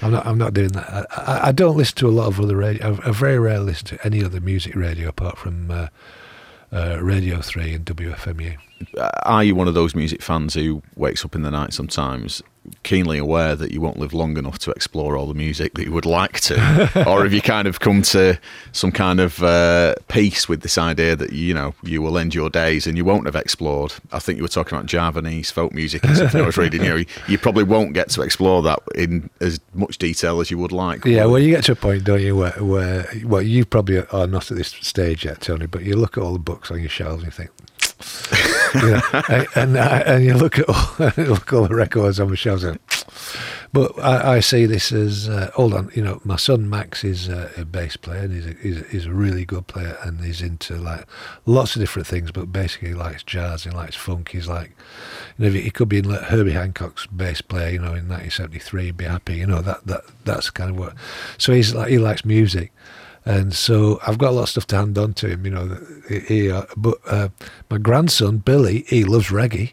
I'm not I'm not doing that. I, I, don't listen to a lot of other radio. I, I very rarely listen to any other music radio apart from uh, uh, Radio Three and WFMU. Are you one of those music fans who wakes up in the night sometimes keenly aware that you won't live long enough to explore all the music that you would like to? or have you kind of come to some kind of uh, peace with this idea that, you know, you will end your days and you won't have explored? I think you were talking about Javanese folk music and something I was reading. You know, you probably won't get to explore that in as much detail as you would like. Yeah, well, you get to a point, don't you, where, where well, you probably are not at this stage yet, Tony, but you look at all the books on your shelves and you think, you know, and and, uh, and you look at all, look all the records on the shelves. And, but I, I see this as uh, hold on, you know, my son Max is a bass player and he's a, he's, a, he's a really good player and he's into like lots of different things, but basically he likes jazz, he likes funk, he's like, you know, he could be in like Herbie Hancock's bass player, you know, in 1973, he'd be happy, you know, that that that's kind of what. So he's like he likes music. And so I've got a lot of stuff to hand on to him, you know. He, uh, but uh, my grandson Billy, he loves reggae,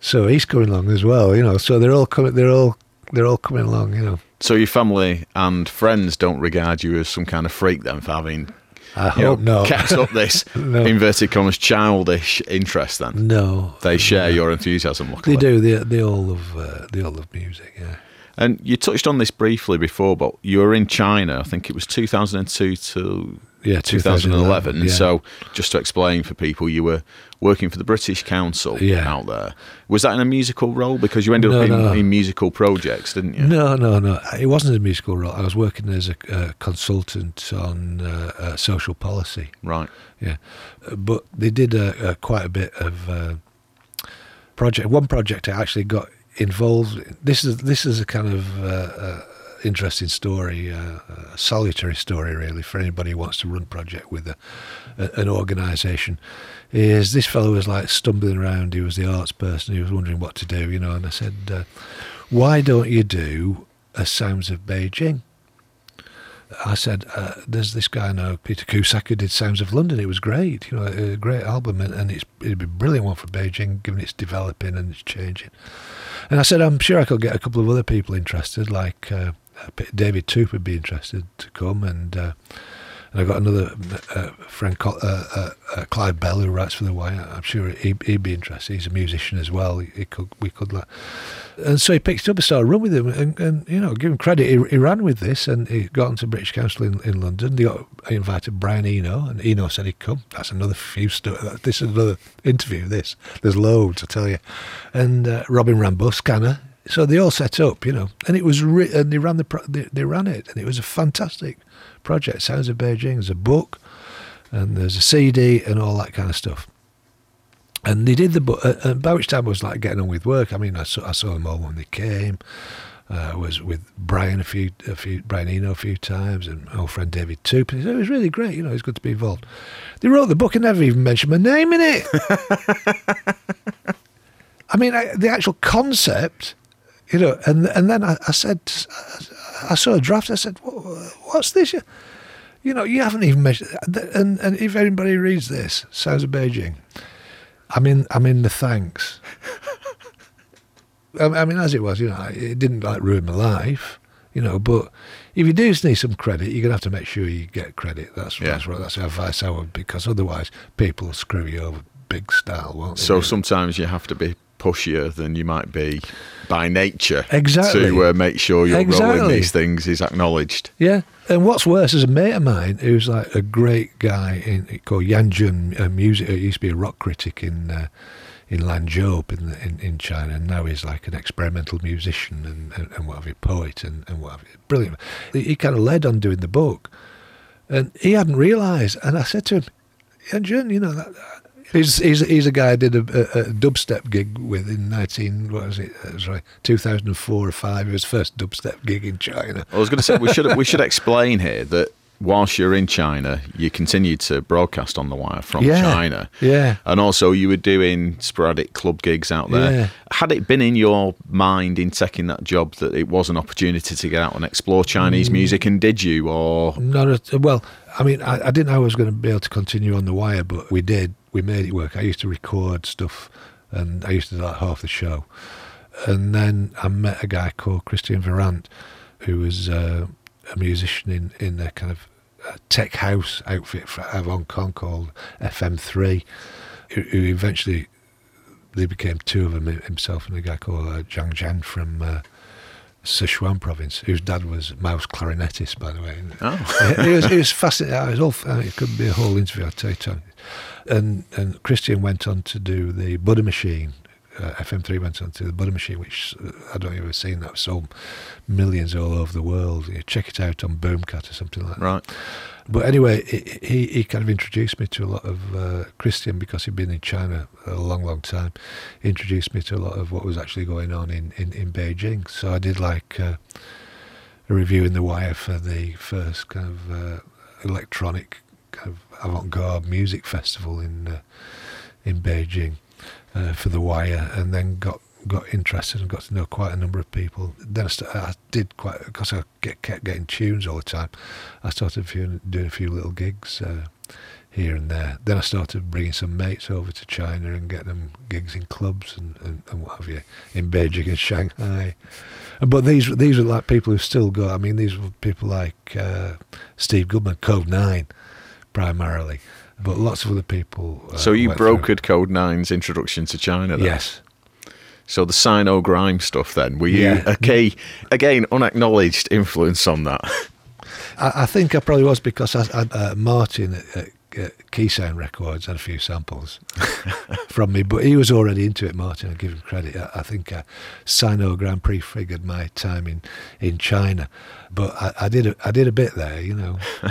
so he's coming along as well, you know. So they're all coming, they're all, they're all coming along, you know. So your family and friends don't regard you as some kind of freak then for having I you know, hope not. kept up this No. inverted commas childish interest. Then No, they share your enthusiasm. they do. They they all love uh, they all love music. Yeah. And you touched on this briefly before, but you were in China. I think it was 2002 to Yeah, 2011. 2011, yeah. So, just to explain for people, you were working for the British Council Yeah. out there. Was that in a musical role? Because you ended No, up in, no. in musical projects, didn't you? No, no, no. It wasn't a musical role. I was working as a uh, consultant on uh, uh, social policy. Right. Yeah, but they did uh, uh, quite a bit of uh, project. One project I actually got involved. This is this is a kind of uh, uh, interesting story, uh, a solitary story really for anybody who wants to run project with a, a, an organisation. Is this fellow was like stumbling around? He was the arts person. He was wondering what to do, you know. And I said, uh, "Why don't you do a Sounds of Beijing?" I said, uh, "There's this guy know, Peter Cusack, who did Sounds of London. It was great, you know, a great album, and, and it's, it'd be a brilliant one for Beijing, given it's developing and it's changing." And I said, "I'm sure I could get a couple of other people interested, like uh, David Toop would be interested to come, and uh, and I've got another uh, friend, uh, uh, uh, Clive Bell, who writes for the Wire. I'm sure he, he'd be interested. He's a musician as well. He, he could, we could, like, and so he picked up and started run with him, and, and you know, give him credit. He, he ran with this, and he got into British Council in, in London. They got, invited Brian Eno, and Eno said he'd come. That's another few sto- This is another interview. This there's loads, I tell you, and uh, Robin Rimbaud, Scanner. So they all set up, you know, and it was re- and they ran the pro- they, they ran it, and it was a fantastic project. Sounds of Beijing. There's a book, and there's a CD, and all that kind of stuff. And they did the book, uh, and by which time I was like getting on with work. I mean, I saw, I saw them all when they came. Uh, I was with Brian a few, a few, Brian Eno a few times, and my old friend David Toop. It was really great. You know, it was good to be involved. They wrote the book and never even mentioned my name in it. I mean, I, the actual concept, you know, and and then I, I said, I saw a draft. I said, "What's this? You, know, you haven't even mentioned." And and if anybody reads this, Sounds of Beijing, I'm in. I'm in the thanks. I I mean, as it was, you know, it didn't like ruin my life, you know. But if you do need some credit, you're gonna have to make sure you get credit. That's Yeah. that's what that's the advice I would, because otherwise people will screw you over big style, won't they? So really? sometimes you have to be pushier than you might be by nature Exactly. to uh, make sure your role in Exactly. these things is acknowledged. Yeah, and what's worse, is a mate of mine who's like a great guy in called Yan Jun, a music. He used to be a rock critic in uh, in Lanzhou in, the, in in China, and now he's like an experimental musician and and, and what have you, poet and and what have you. Brilliant. He, he kind of led on doing the book, and he hadn't realised. And I said to him, Yan Jun, you know that. He's, he's, he's a guy I did a, a, a dubstep gig with in 19, what was it, uh, sorry, 2004 or 5. It was first dubstep gig in China. I was going to say we should we should explain here that whilst you're in China, you continued to broadcast on the wire from Yeah. China. Yeah. And also, you were doing sporadic club gigs out there. Yeah. Had it been in your mind in taking that job that it was an opportunity to get out and explore Chinese Mm. music, and did you? Or Not at, well. I mean, I, I didn't know I was going to be able to continue on the wire, but we did. We made it work. I used to record stuff, and I used to do like half the show. And then I met a guy called Christian Virant, who was uh, a musician in in a kind of uh tech house outfit out of Hong Kong called FM3, who, who eventually they became two of them, himself and a guy called uh, Zhang Jian from. Uh, Sichuan province, whose dad was Mao's clarinetist, by the way. Oh. it, was, it was fascinating. It, was all, uh, it could be a whole interview, I'll tell you, And, and Christian went on to do the Buddha Machine. Uh, FM3 went on to the Buddha Machine, which uh, I don't know if you've seen that. Sold millions all over the world. You check it out on Boomkat or something like that. right, But anyway, he, he, kind of introduced me to a lot of uh, Christian because he'd been in China a long, long time. He introduced me to a lot of what was actually going on in, in, in Beijing. So I did like uh, a review in The Wire for the first kind of uh, electronic kind of avant-garde music festival in uh, in Beijing uh, for The Wire, and then got got interested and got to know quite a number of people. Then I, I did quite because I get, kept getting tunes all the time. I started few, doing a few little gigs uh, here and there. Then I started bringing some mates over to China and getting them gigs in clubs and, and, and what have you in Beijing and Shanghai. But these these are like people who still go. I mean, these were people like uh, Steve Goodman, Kode9, primarily, but lots of other people. Uh, so you went through. brokered Kode9's introduction to China. Then? Yes. So the Sino grime stuff. Then were you Yeah. a key again unacknowledged influence on that? I, I think I probably was because I, I, uh, Martin at, at, at Keysound Records had a few samples from me, but he was already into it. Martin, I give him credit. I, I think uh, Sino Grand Prix figured my time in, in China, but I, I did a, I did a bit there, you know.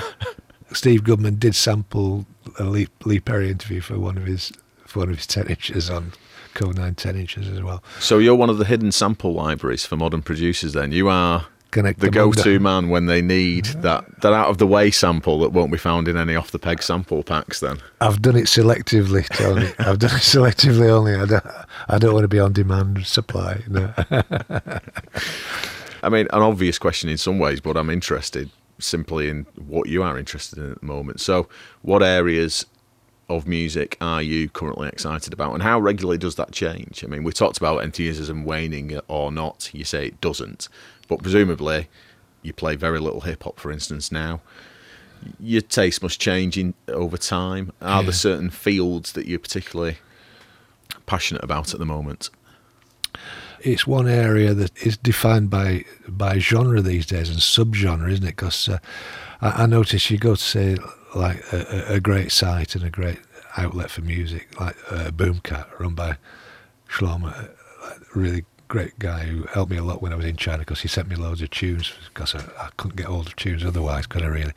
Steve Goodman did sample a Lee, Lee Perry interview for one of his for one of his ten inches on Kode9 ten inches as well. So you're one of the hidden sample libraries for modern producers. Then you are Connect the go-to man when they need that that out of the way sample that won't be found in any off the peg sample packs. Then I've done it selectively, Tony. I've done it selectively only. I don't, I don't want to be on demand supply. No. I mean, an obvious question in some ways, but I'm interested simply in what you are interested in at the moment. So, what areas of music are you currently excited about, and how regularly does that change? I mean, we talked about enthusiasm waning or not. You say it doesn't, but presumably you play very little hip hop, for instance, now. Your taste must change in, over time. Are Yeah. there certain fields that you're particularly passionate about at the moment? it's one area that is defined by by genre these days and subgenre, isn't it? Because uh, I, I notice you go to say like a, a- great site and a great outlet for music, like uh, Boomkat, run by Shlomo, uh, like, really great guy who helped me a lot when I was in China because he sent me loads of tunes because I, I couldn't get hold of tunes otherwise, could I really?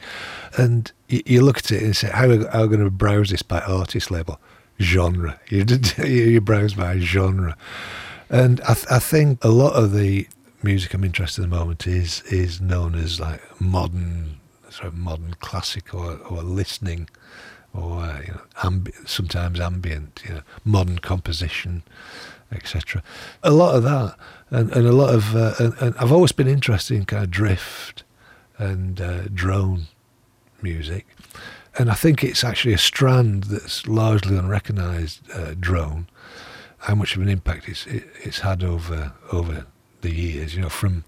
And you, you look at it and say, how, how am going to browse this by artist label? Genre. You, you you browse by genre. And I, th- I think a lot of the music I'm interested in at the moment is is known as like modern, sort of modern classic or, or listening, or uh, you know, ambi- sometimes ambient, you know, modern composition, etc. A lot of that, and, and a lot of, uh, and, and I've always been interested in kind of drift and uh, drone music. And I think it's actually a strand that's largely unrecognised uh, drone. How much of an impact it's it, it's had over over the years, you know, from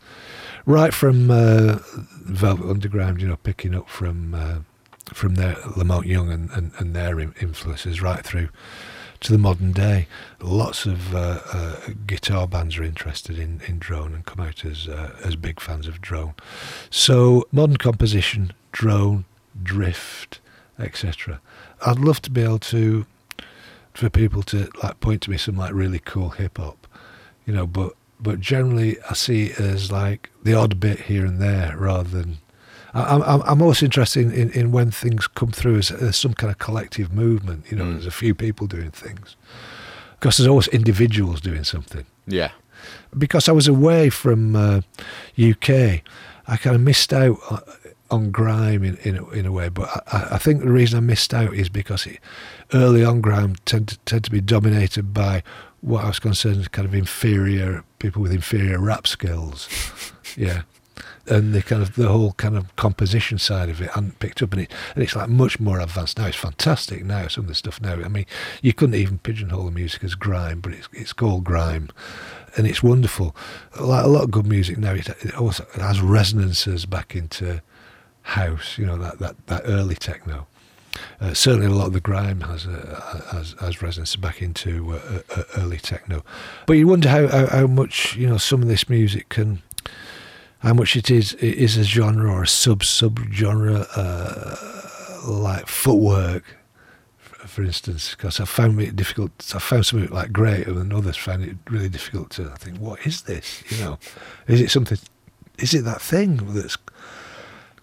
right from uh, Velvet Underground, you know, picking up from uh, from their La Monte Young and, and, and their influences right through to the modern day. Lots of uh, uh, guitar bands are interested in, in drone and come out as uh, as big fans of drone. So modern composition, drone, drift, etc. I'd love to be able to for people to like point to me some like really cool hip hop, you know. But but generally, I see it as like the odd bit here and there, rather than. I- I'm I'm, I'm also interested in, in, when things come through as, as some kind of collective movement. You know, Mm. there's a few people doing things, because there's always individuals doing something Yeah. because I was away from uh, UK, I kind of missed out on, on grime in in a, in a way. But I, I think the reason I missed out is because it, early on grime tend to, tend to be dominated by what I was concerned as kind of inferior people with inferior rap skills. yeah. And the kind of the whole kind of composition side of it hadn't picked up, and it and it's like much more advanced now. It's fantastic now. Some of the stuff now. I mean, you couldn't even pigeonhole the music as grime, but it's it's called grime, and it's wonderful. Like a lot of good music now, it, it also has resonances back into house. You know that that, that early techno. Uh, certainly, a lot of the grime has uh, has, has resonance back into uh, uh, early techno. But you wonder how, how how much you know some of this music can, how much it is it is a genre or a sub sub genre uh, like footwork, for instance. Because I found it difficult. I found some of it like great, and others found it really difficult to I think, what is this? You know, is it something? Is it that thing that's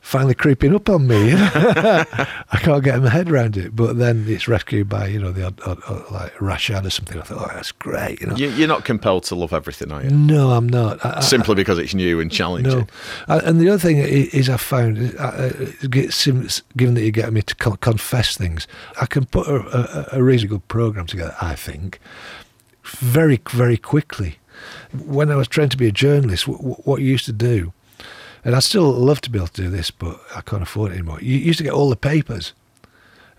finally creeping up on me. I can't get my head around it. But then it's rescued by you know the odd, odd, odd, like Rashad or something. I thought, oh, that's great. You know. You, you're not compelled to love everything, are you? No, I'm not. I, I- Simply because it's new and challenging. no, and the other thing is I found, uh, uh, given that you get me to confess things, I can put a, a, a reasonable good program together. I think very very quickly. When I was trained to be a journalist, what you used to do, and I still love to be able to do this, but I can't afford it anymore. You used to get all the papers,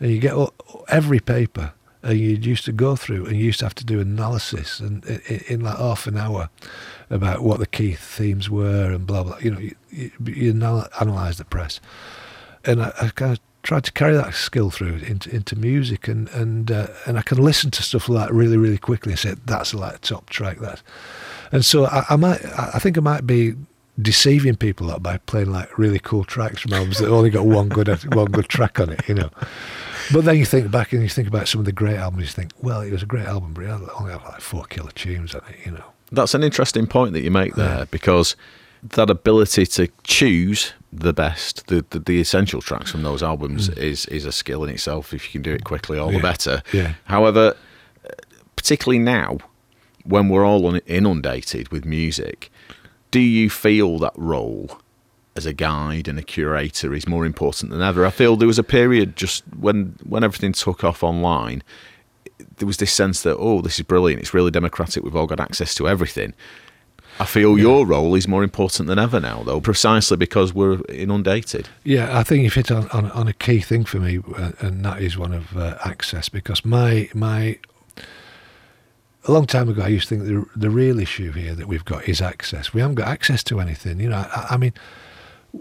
and you get all, every paper, and you used to go through, and you used to have to do analysis, and in, like half an hour, about what the key themes were, and blah blah. You know, you, you, you analyze the press, and I, I kind of tried to carry that skill through into, into music, and and uh, and I can listen to stuff like that really really quickly and say that's like a top track. That, and so I, I might I think I might be deceiving people up by playing like really cool tracks from albums that only got one good one good track on it, you know. But then you think back and you think about some of the great albums. You think, well, it was a great album, but it only had like four killer tunes on it, you know. That's an interesting point that you make there yeah. because that ability to choose the best, the, the, the essential tracks from those albums mm. is is a skill in itself. If you can do it quickly, all yeah. the better. Yeah. However, particularly now, when we're all inundated with music, do you feel that role as a guide and a curator is more important than ever? I feel there was a period just when when everything took off online. There was this sense that oh, this is brilliant. It's really democratic. We've all got access to everything. I feel yeah. your role is more important than ever now, though, precisely because we're inundated. Yeah, I think you've hit on, on, on a key thing for me, uh, and that is one of uh, access. Because my my a long time ago, I used to think the the real issue here that we've got is access. We haven't got access to anything. You know, I, I mean,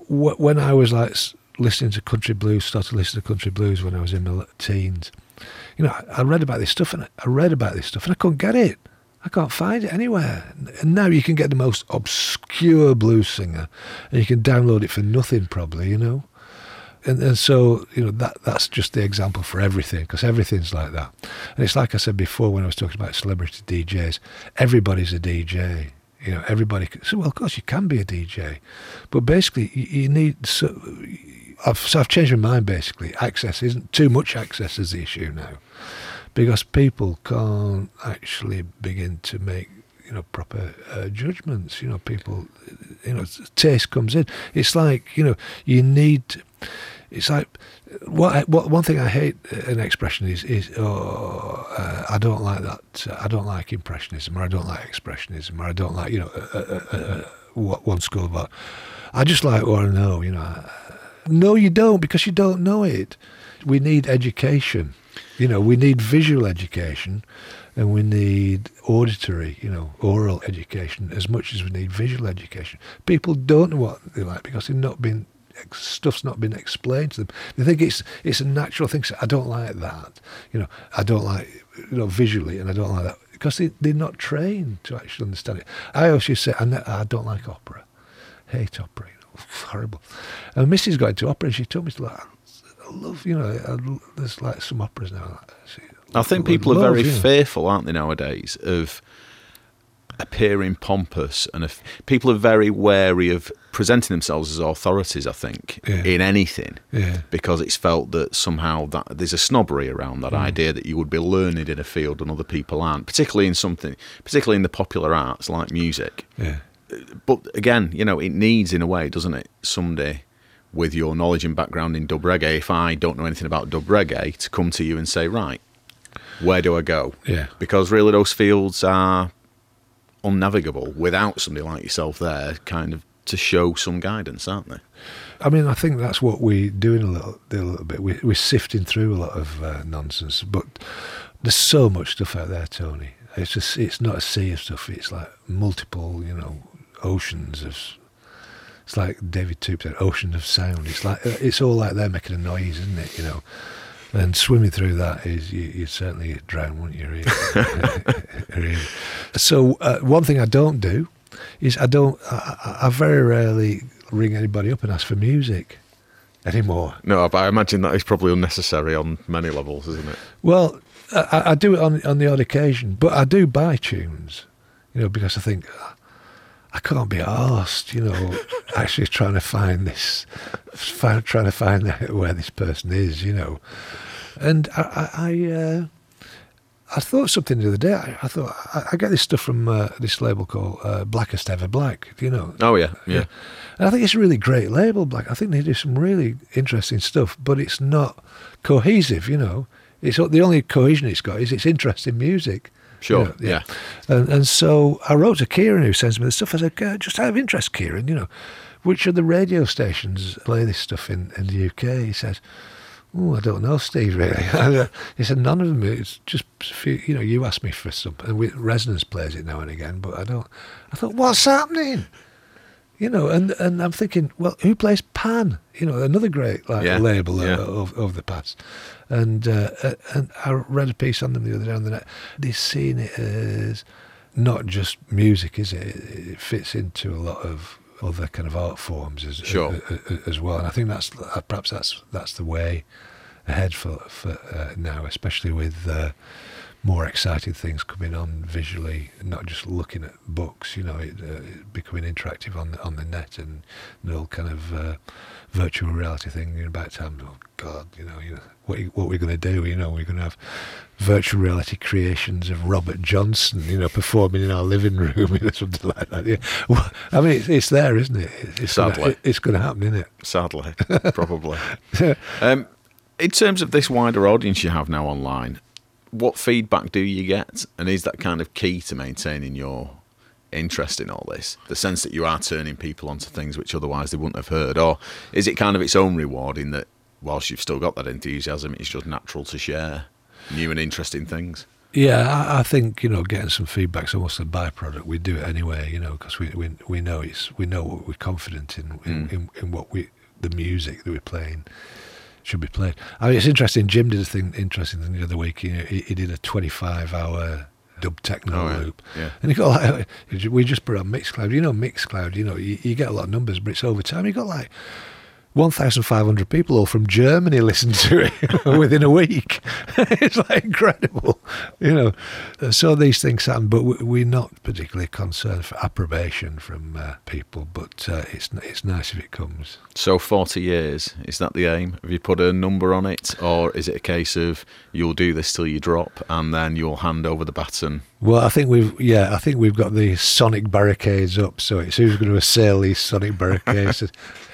when I was like listening to country blues, started listening to country blues when I was in my teens. You know, I, I read about this stuff, and I read about this stuff, and I couldn't get it. I can't find it anywhere. And now you can get the most obscure blues singer, and you can download it for nothing, probably, you know. And, and so you know that that's just the example for everything because everything's like that. And it's like I said before when I was talking about celebrity DJs. Everybody's a DJ. You know, everybody. So well, of course you can be a DJ, but basically you, you need. So, I've, so I've changed my mind. Basically, access isn't too much access is the issue now because people can't actually begin to make you know proper uh, judgments. You know, people, you know, taste comes in. It's like you know, you need. It's like what, what one thing I hate an expression is is oh uh, I don't like that I don't like impressionism or I don't like expressionism or I don't like you know uh, uh, uh what one school about. I just like what I know you know. No you don't because you don't know it. We need education you know, we need visual education and we need auditory, you know, oral education as much as we need visual education. People don't know what they like because they've not been stuff's not been explained to them. They think it's it's a natural thing. So I don't like that. You know, I don't like you know visually, and I don't like that because they they're not trained to actually understand it. I always say I, I don't like opera, hate opera. You know, horrible. And Mrs. got into opera, and she told me to like I love, you know, I, there's like some operas now. I think people love, are very fearful, aren't they, nowadays, of appearing pompous, and if people are very wary of presenting themselves as authorities. I think yeah. in anything, yeah. because it's felt that somehow that there's a snobbery around that mm. idea that you would be learned in a field and other people aren't, particularly in something, particularly in the popular arts like music. Yeah. But again, you know, it needs in a way, doesn't it? Someday with your knowledge and background in dub reggae, if I don't know anything about dub reggae, to come to you and say, right, where do I go? Yeah. Because really, those fields are unnavigable without somebody like yourself there, kind of to show some guidance, aren't they? I mean, I think that's what we're doing a little, a little bit. We, are sifting through a lot of uh, nonsense, but there's so much stuff out there, Tony. It's just, it's not a sea of stuff. It's like multiple, you know, oceans of it's like David Toop said, ocean of sound. It's like it's all like they're making a noise, isn't it? You know, and swimming through that is you, would certainly drown, wouldn't you? Really? so uh, one thing I don't do is I don't. I, I very rarely ring anybody up and ask for music anymore. No, but I imagine that is probably unnecessary on many levels, isn't it? Well, I, I do it on on the odd occasion, but I do buy tunes, you know, because I think I can't be asked, you know, actually trying to find this, find, trying to find where this person is, you know. And I, I, I, uh, I thought something the other day. I, I thought I, I, get this stuff from uh, this label called uh, Blackest Ever Black. Do You know? Oh yeah, yeah. And I think it's a really great label, Black. I think they do some really interesting stuff, but it's not cohesive. You know, it's the only cohesion it's got is it's interesting music. Sure. You know, yeah. yeah. And, and so I wrote to Kieran, who sends me the stuff. I said, just out of interest, Kieran, you know, which of the radio stations play this stuff in, in the UK? He says, Oh, I don't know, Steve, really. he said, none of them. It's just, you know, you asked me for some. And we, Resonance plays it now and again, but I don't. I thought, what's happening? You know, and, and I'm thinking, well, who plays Pan? You know, another great like Yeah, label uh, yeah. of, of the past. And uh, uh, and I read a piece on them the other day on the net. They're seeing it as not just music, is it? It fits into a lot of other kind of art forms as Sure. as well. And I think that's uh, perhaps that's that's the way ahead for for uh, now, especially with uh, more exciting things coming on visually, not just looking at books. You know, it, uh, it becoming interactive on the on the net and the whole kind of uh, virtual reality thing. In about time, God, you know, you know what what we're going to do? You know, we're going to have virtual reality creations of Robert Johnson, you know, performing in our living room, know, something like that. Yeah. Well, I mean, it's, it's there, isn't it? It's gonna- Sadly. it's going to happen, isn't it? Sadly, probably. Um, in terms of this wider audience you have now online, what feedback do you get? And is that kind of key to maintaining your interest in all this? The sense that you are turning people onto things which otherwise they wouldn't have heard? Or is it kind of its own reward in that whilst you've still got that enthusiasm, it's just natural to share new and interesting things? Yeah, I, I think you know getting some feedback's is almost a byproduct. We do it anyway, you know, because we, we we know it's we know what we're confident in in, Mm. in in what we the music that we're playing should be played. I mean, it's interesting. Jim did a thing interesting thing the other week. He, he, he did a 25 hour dub techno Oh, yeah. loop, Yeah. and he got like we just put on Mixcloud. You know, Mixcloud. You know, you, you get a lot of numbers, but it's over time. He got like. 1,500 people all from Germany listened to it within a week. it's like incredible, you know. Uh, So these things happen, but we- we're not particularly concerned for approbation from uh, people. But uh, it's it's nice if it comes. So 40 years, is that the aim? Have you put a number on it? Or is it a case of you'll do this till you drop and then you'll hand over the baton? Well, I think we've yeah, I think we've got the sonic barricades up. So it's who's going to assail these sonic barricades.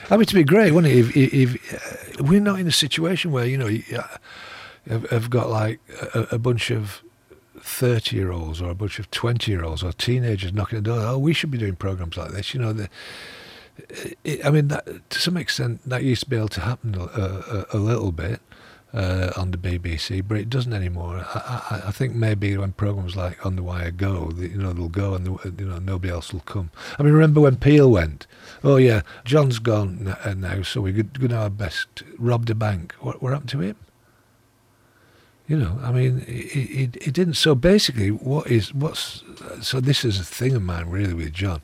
I mean, it'd be great, wouldn't it? If, if, if uh, we're not in a situation where you know you, uh, got like a, a bunch of thirty-year-olds or a bunch of twenty-year-olds or teenagers knocking at the door. Oh, we should be doing programs like this. You know, the, it, I mean, that, to some extent, that used to be able to happen a, a, a little bit uh, on the BBC, but it doesn't anymore. I, I, I think maybe when programs like On the Wire go, the, you know, they'll go and the, you know nobody else will come. I mean, remember when Peel went? Oh yeah, John's gone uh, now, so we're going to our best. Rob da Bank. What, what happened to him? You know, I mean, it, it, it didn't. So basically, what is what's so this is a thing of mine really with John.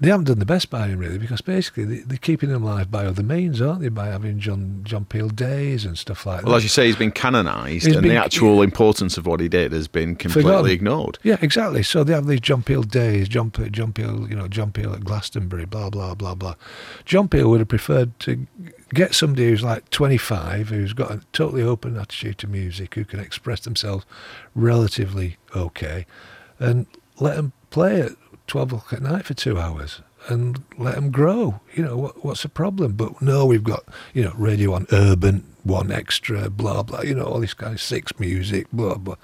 They haven't done the best by him really because basically they, they're keeping him alive by other means, aren't they? By having John John Peel days and stuff like Well, that. Well, as you say, he's been canonised, and been- the actual importance of what he did has been completely Forgotten. ignored. Yeah, exactly. So they have these John Peel days, John Peel, John Peel, you know, John Peel at Glastonbury, blah blah blah blah. John Peel would have preferred to get somebody who's like 25, who's got a totally open attitude to music, who can express themselves relatively okay, and let them play at 12 o'clock at night for two hours. And let them grow. You know what, what's the problem? But no, we've got you know radio on urban, 1Xtra, blah blah. You know all this kind of six music, blah blah.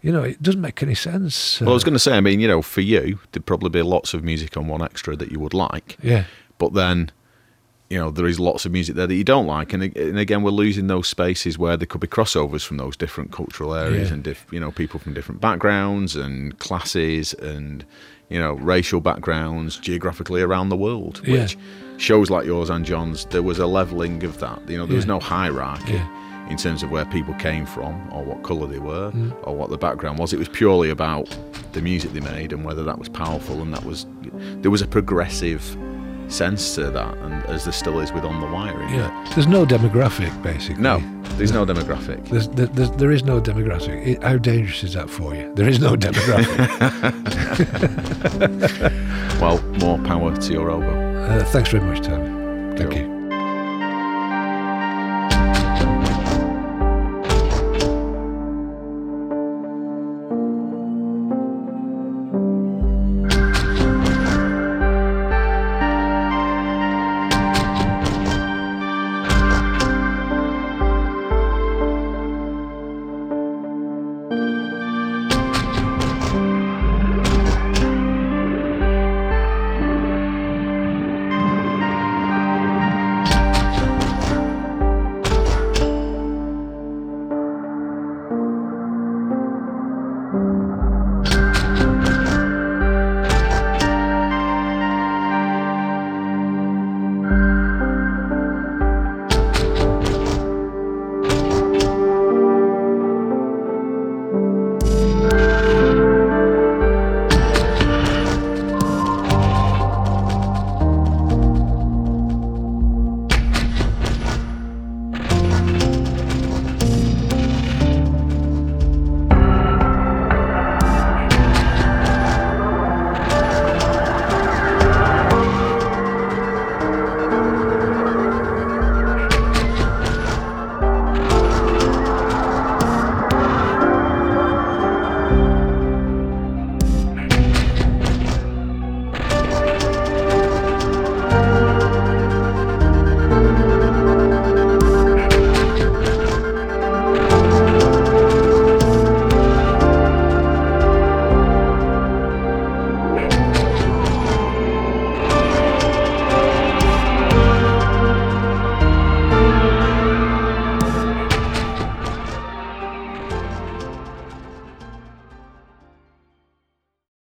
You know, it doesn't make any sense. Well, I was uh, going to say, I mean, you know, for you, there'd probably be lots of music on 1Xtra that you would like, yeah, but then, you know, there is lots of music there that you don't like, and, and again, we're losing those spaces where there could be crossovers from those different cultural areas Yeah. and, diff, you know, people from different backgrounds and classes and, you know, racial backgrounds geographically around the world, Yeah. which shows like yours and John's, there was a leveling of that. You know, there was no hierarchy. Yeah. In terms of where people came from, or what colour they were, Mm. or what the background was, it was purely about the music they made and whether that was powerful. And that was there was a progressive sense to that, and as there still is with On the Wire. in yeah. There's no demographic, basically. No, there's no demographic. There's, there's, there is no demographic. It, how dangerous is that for you? There is no demographic. Well, more power to your elbow. uh, thanks very much, Tony. Thank Cool. you.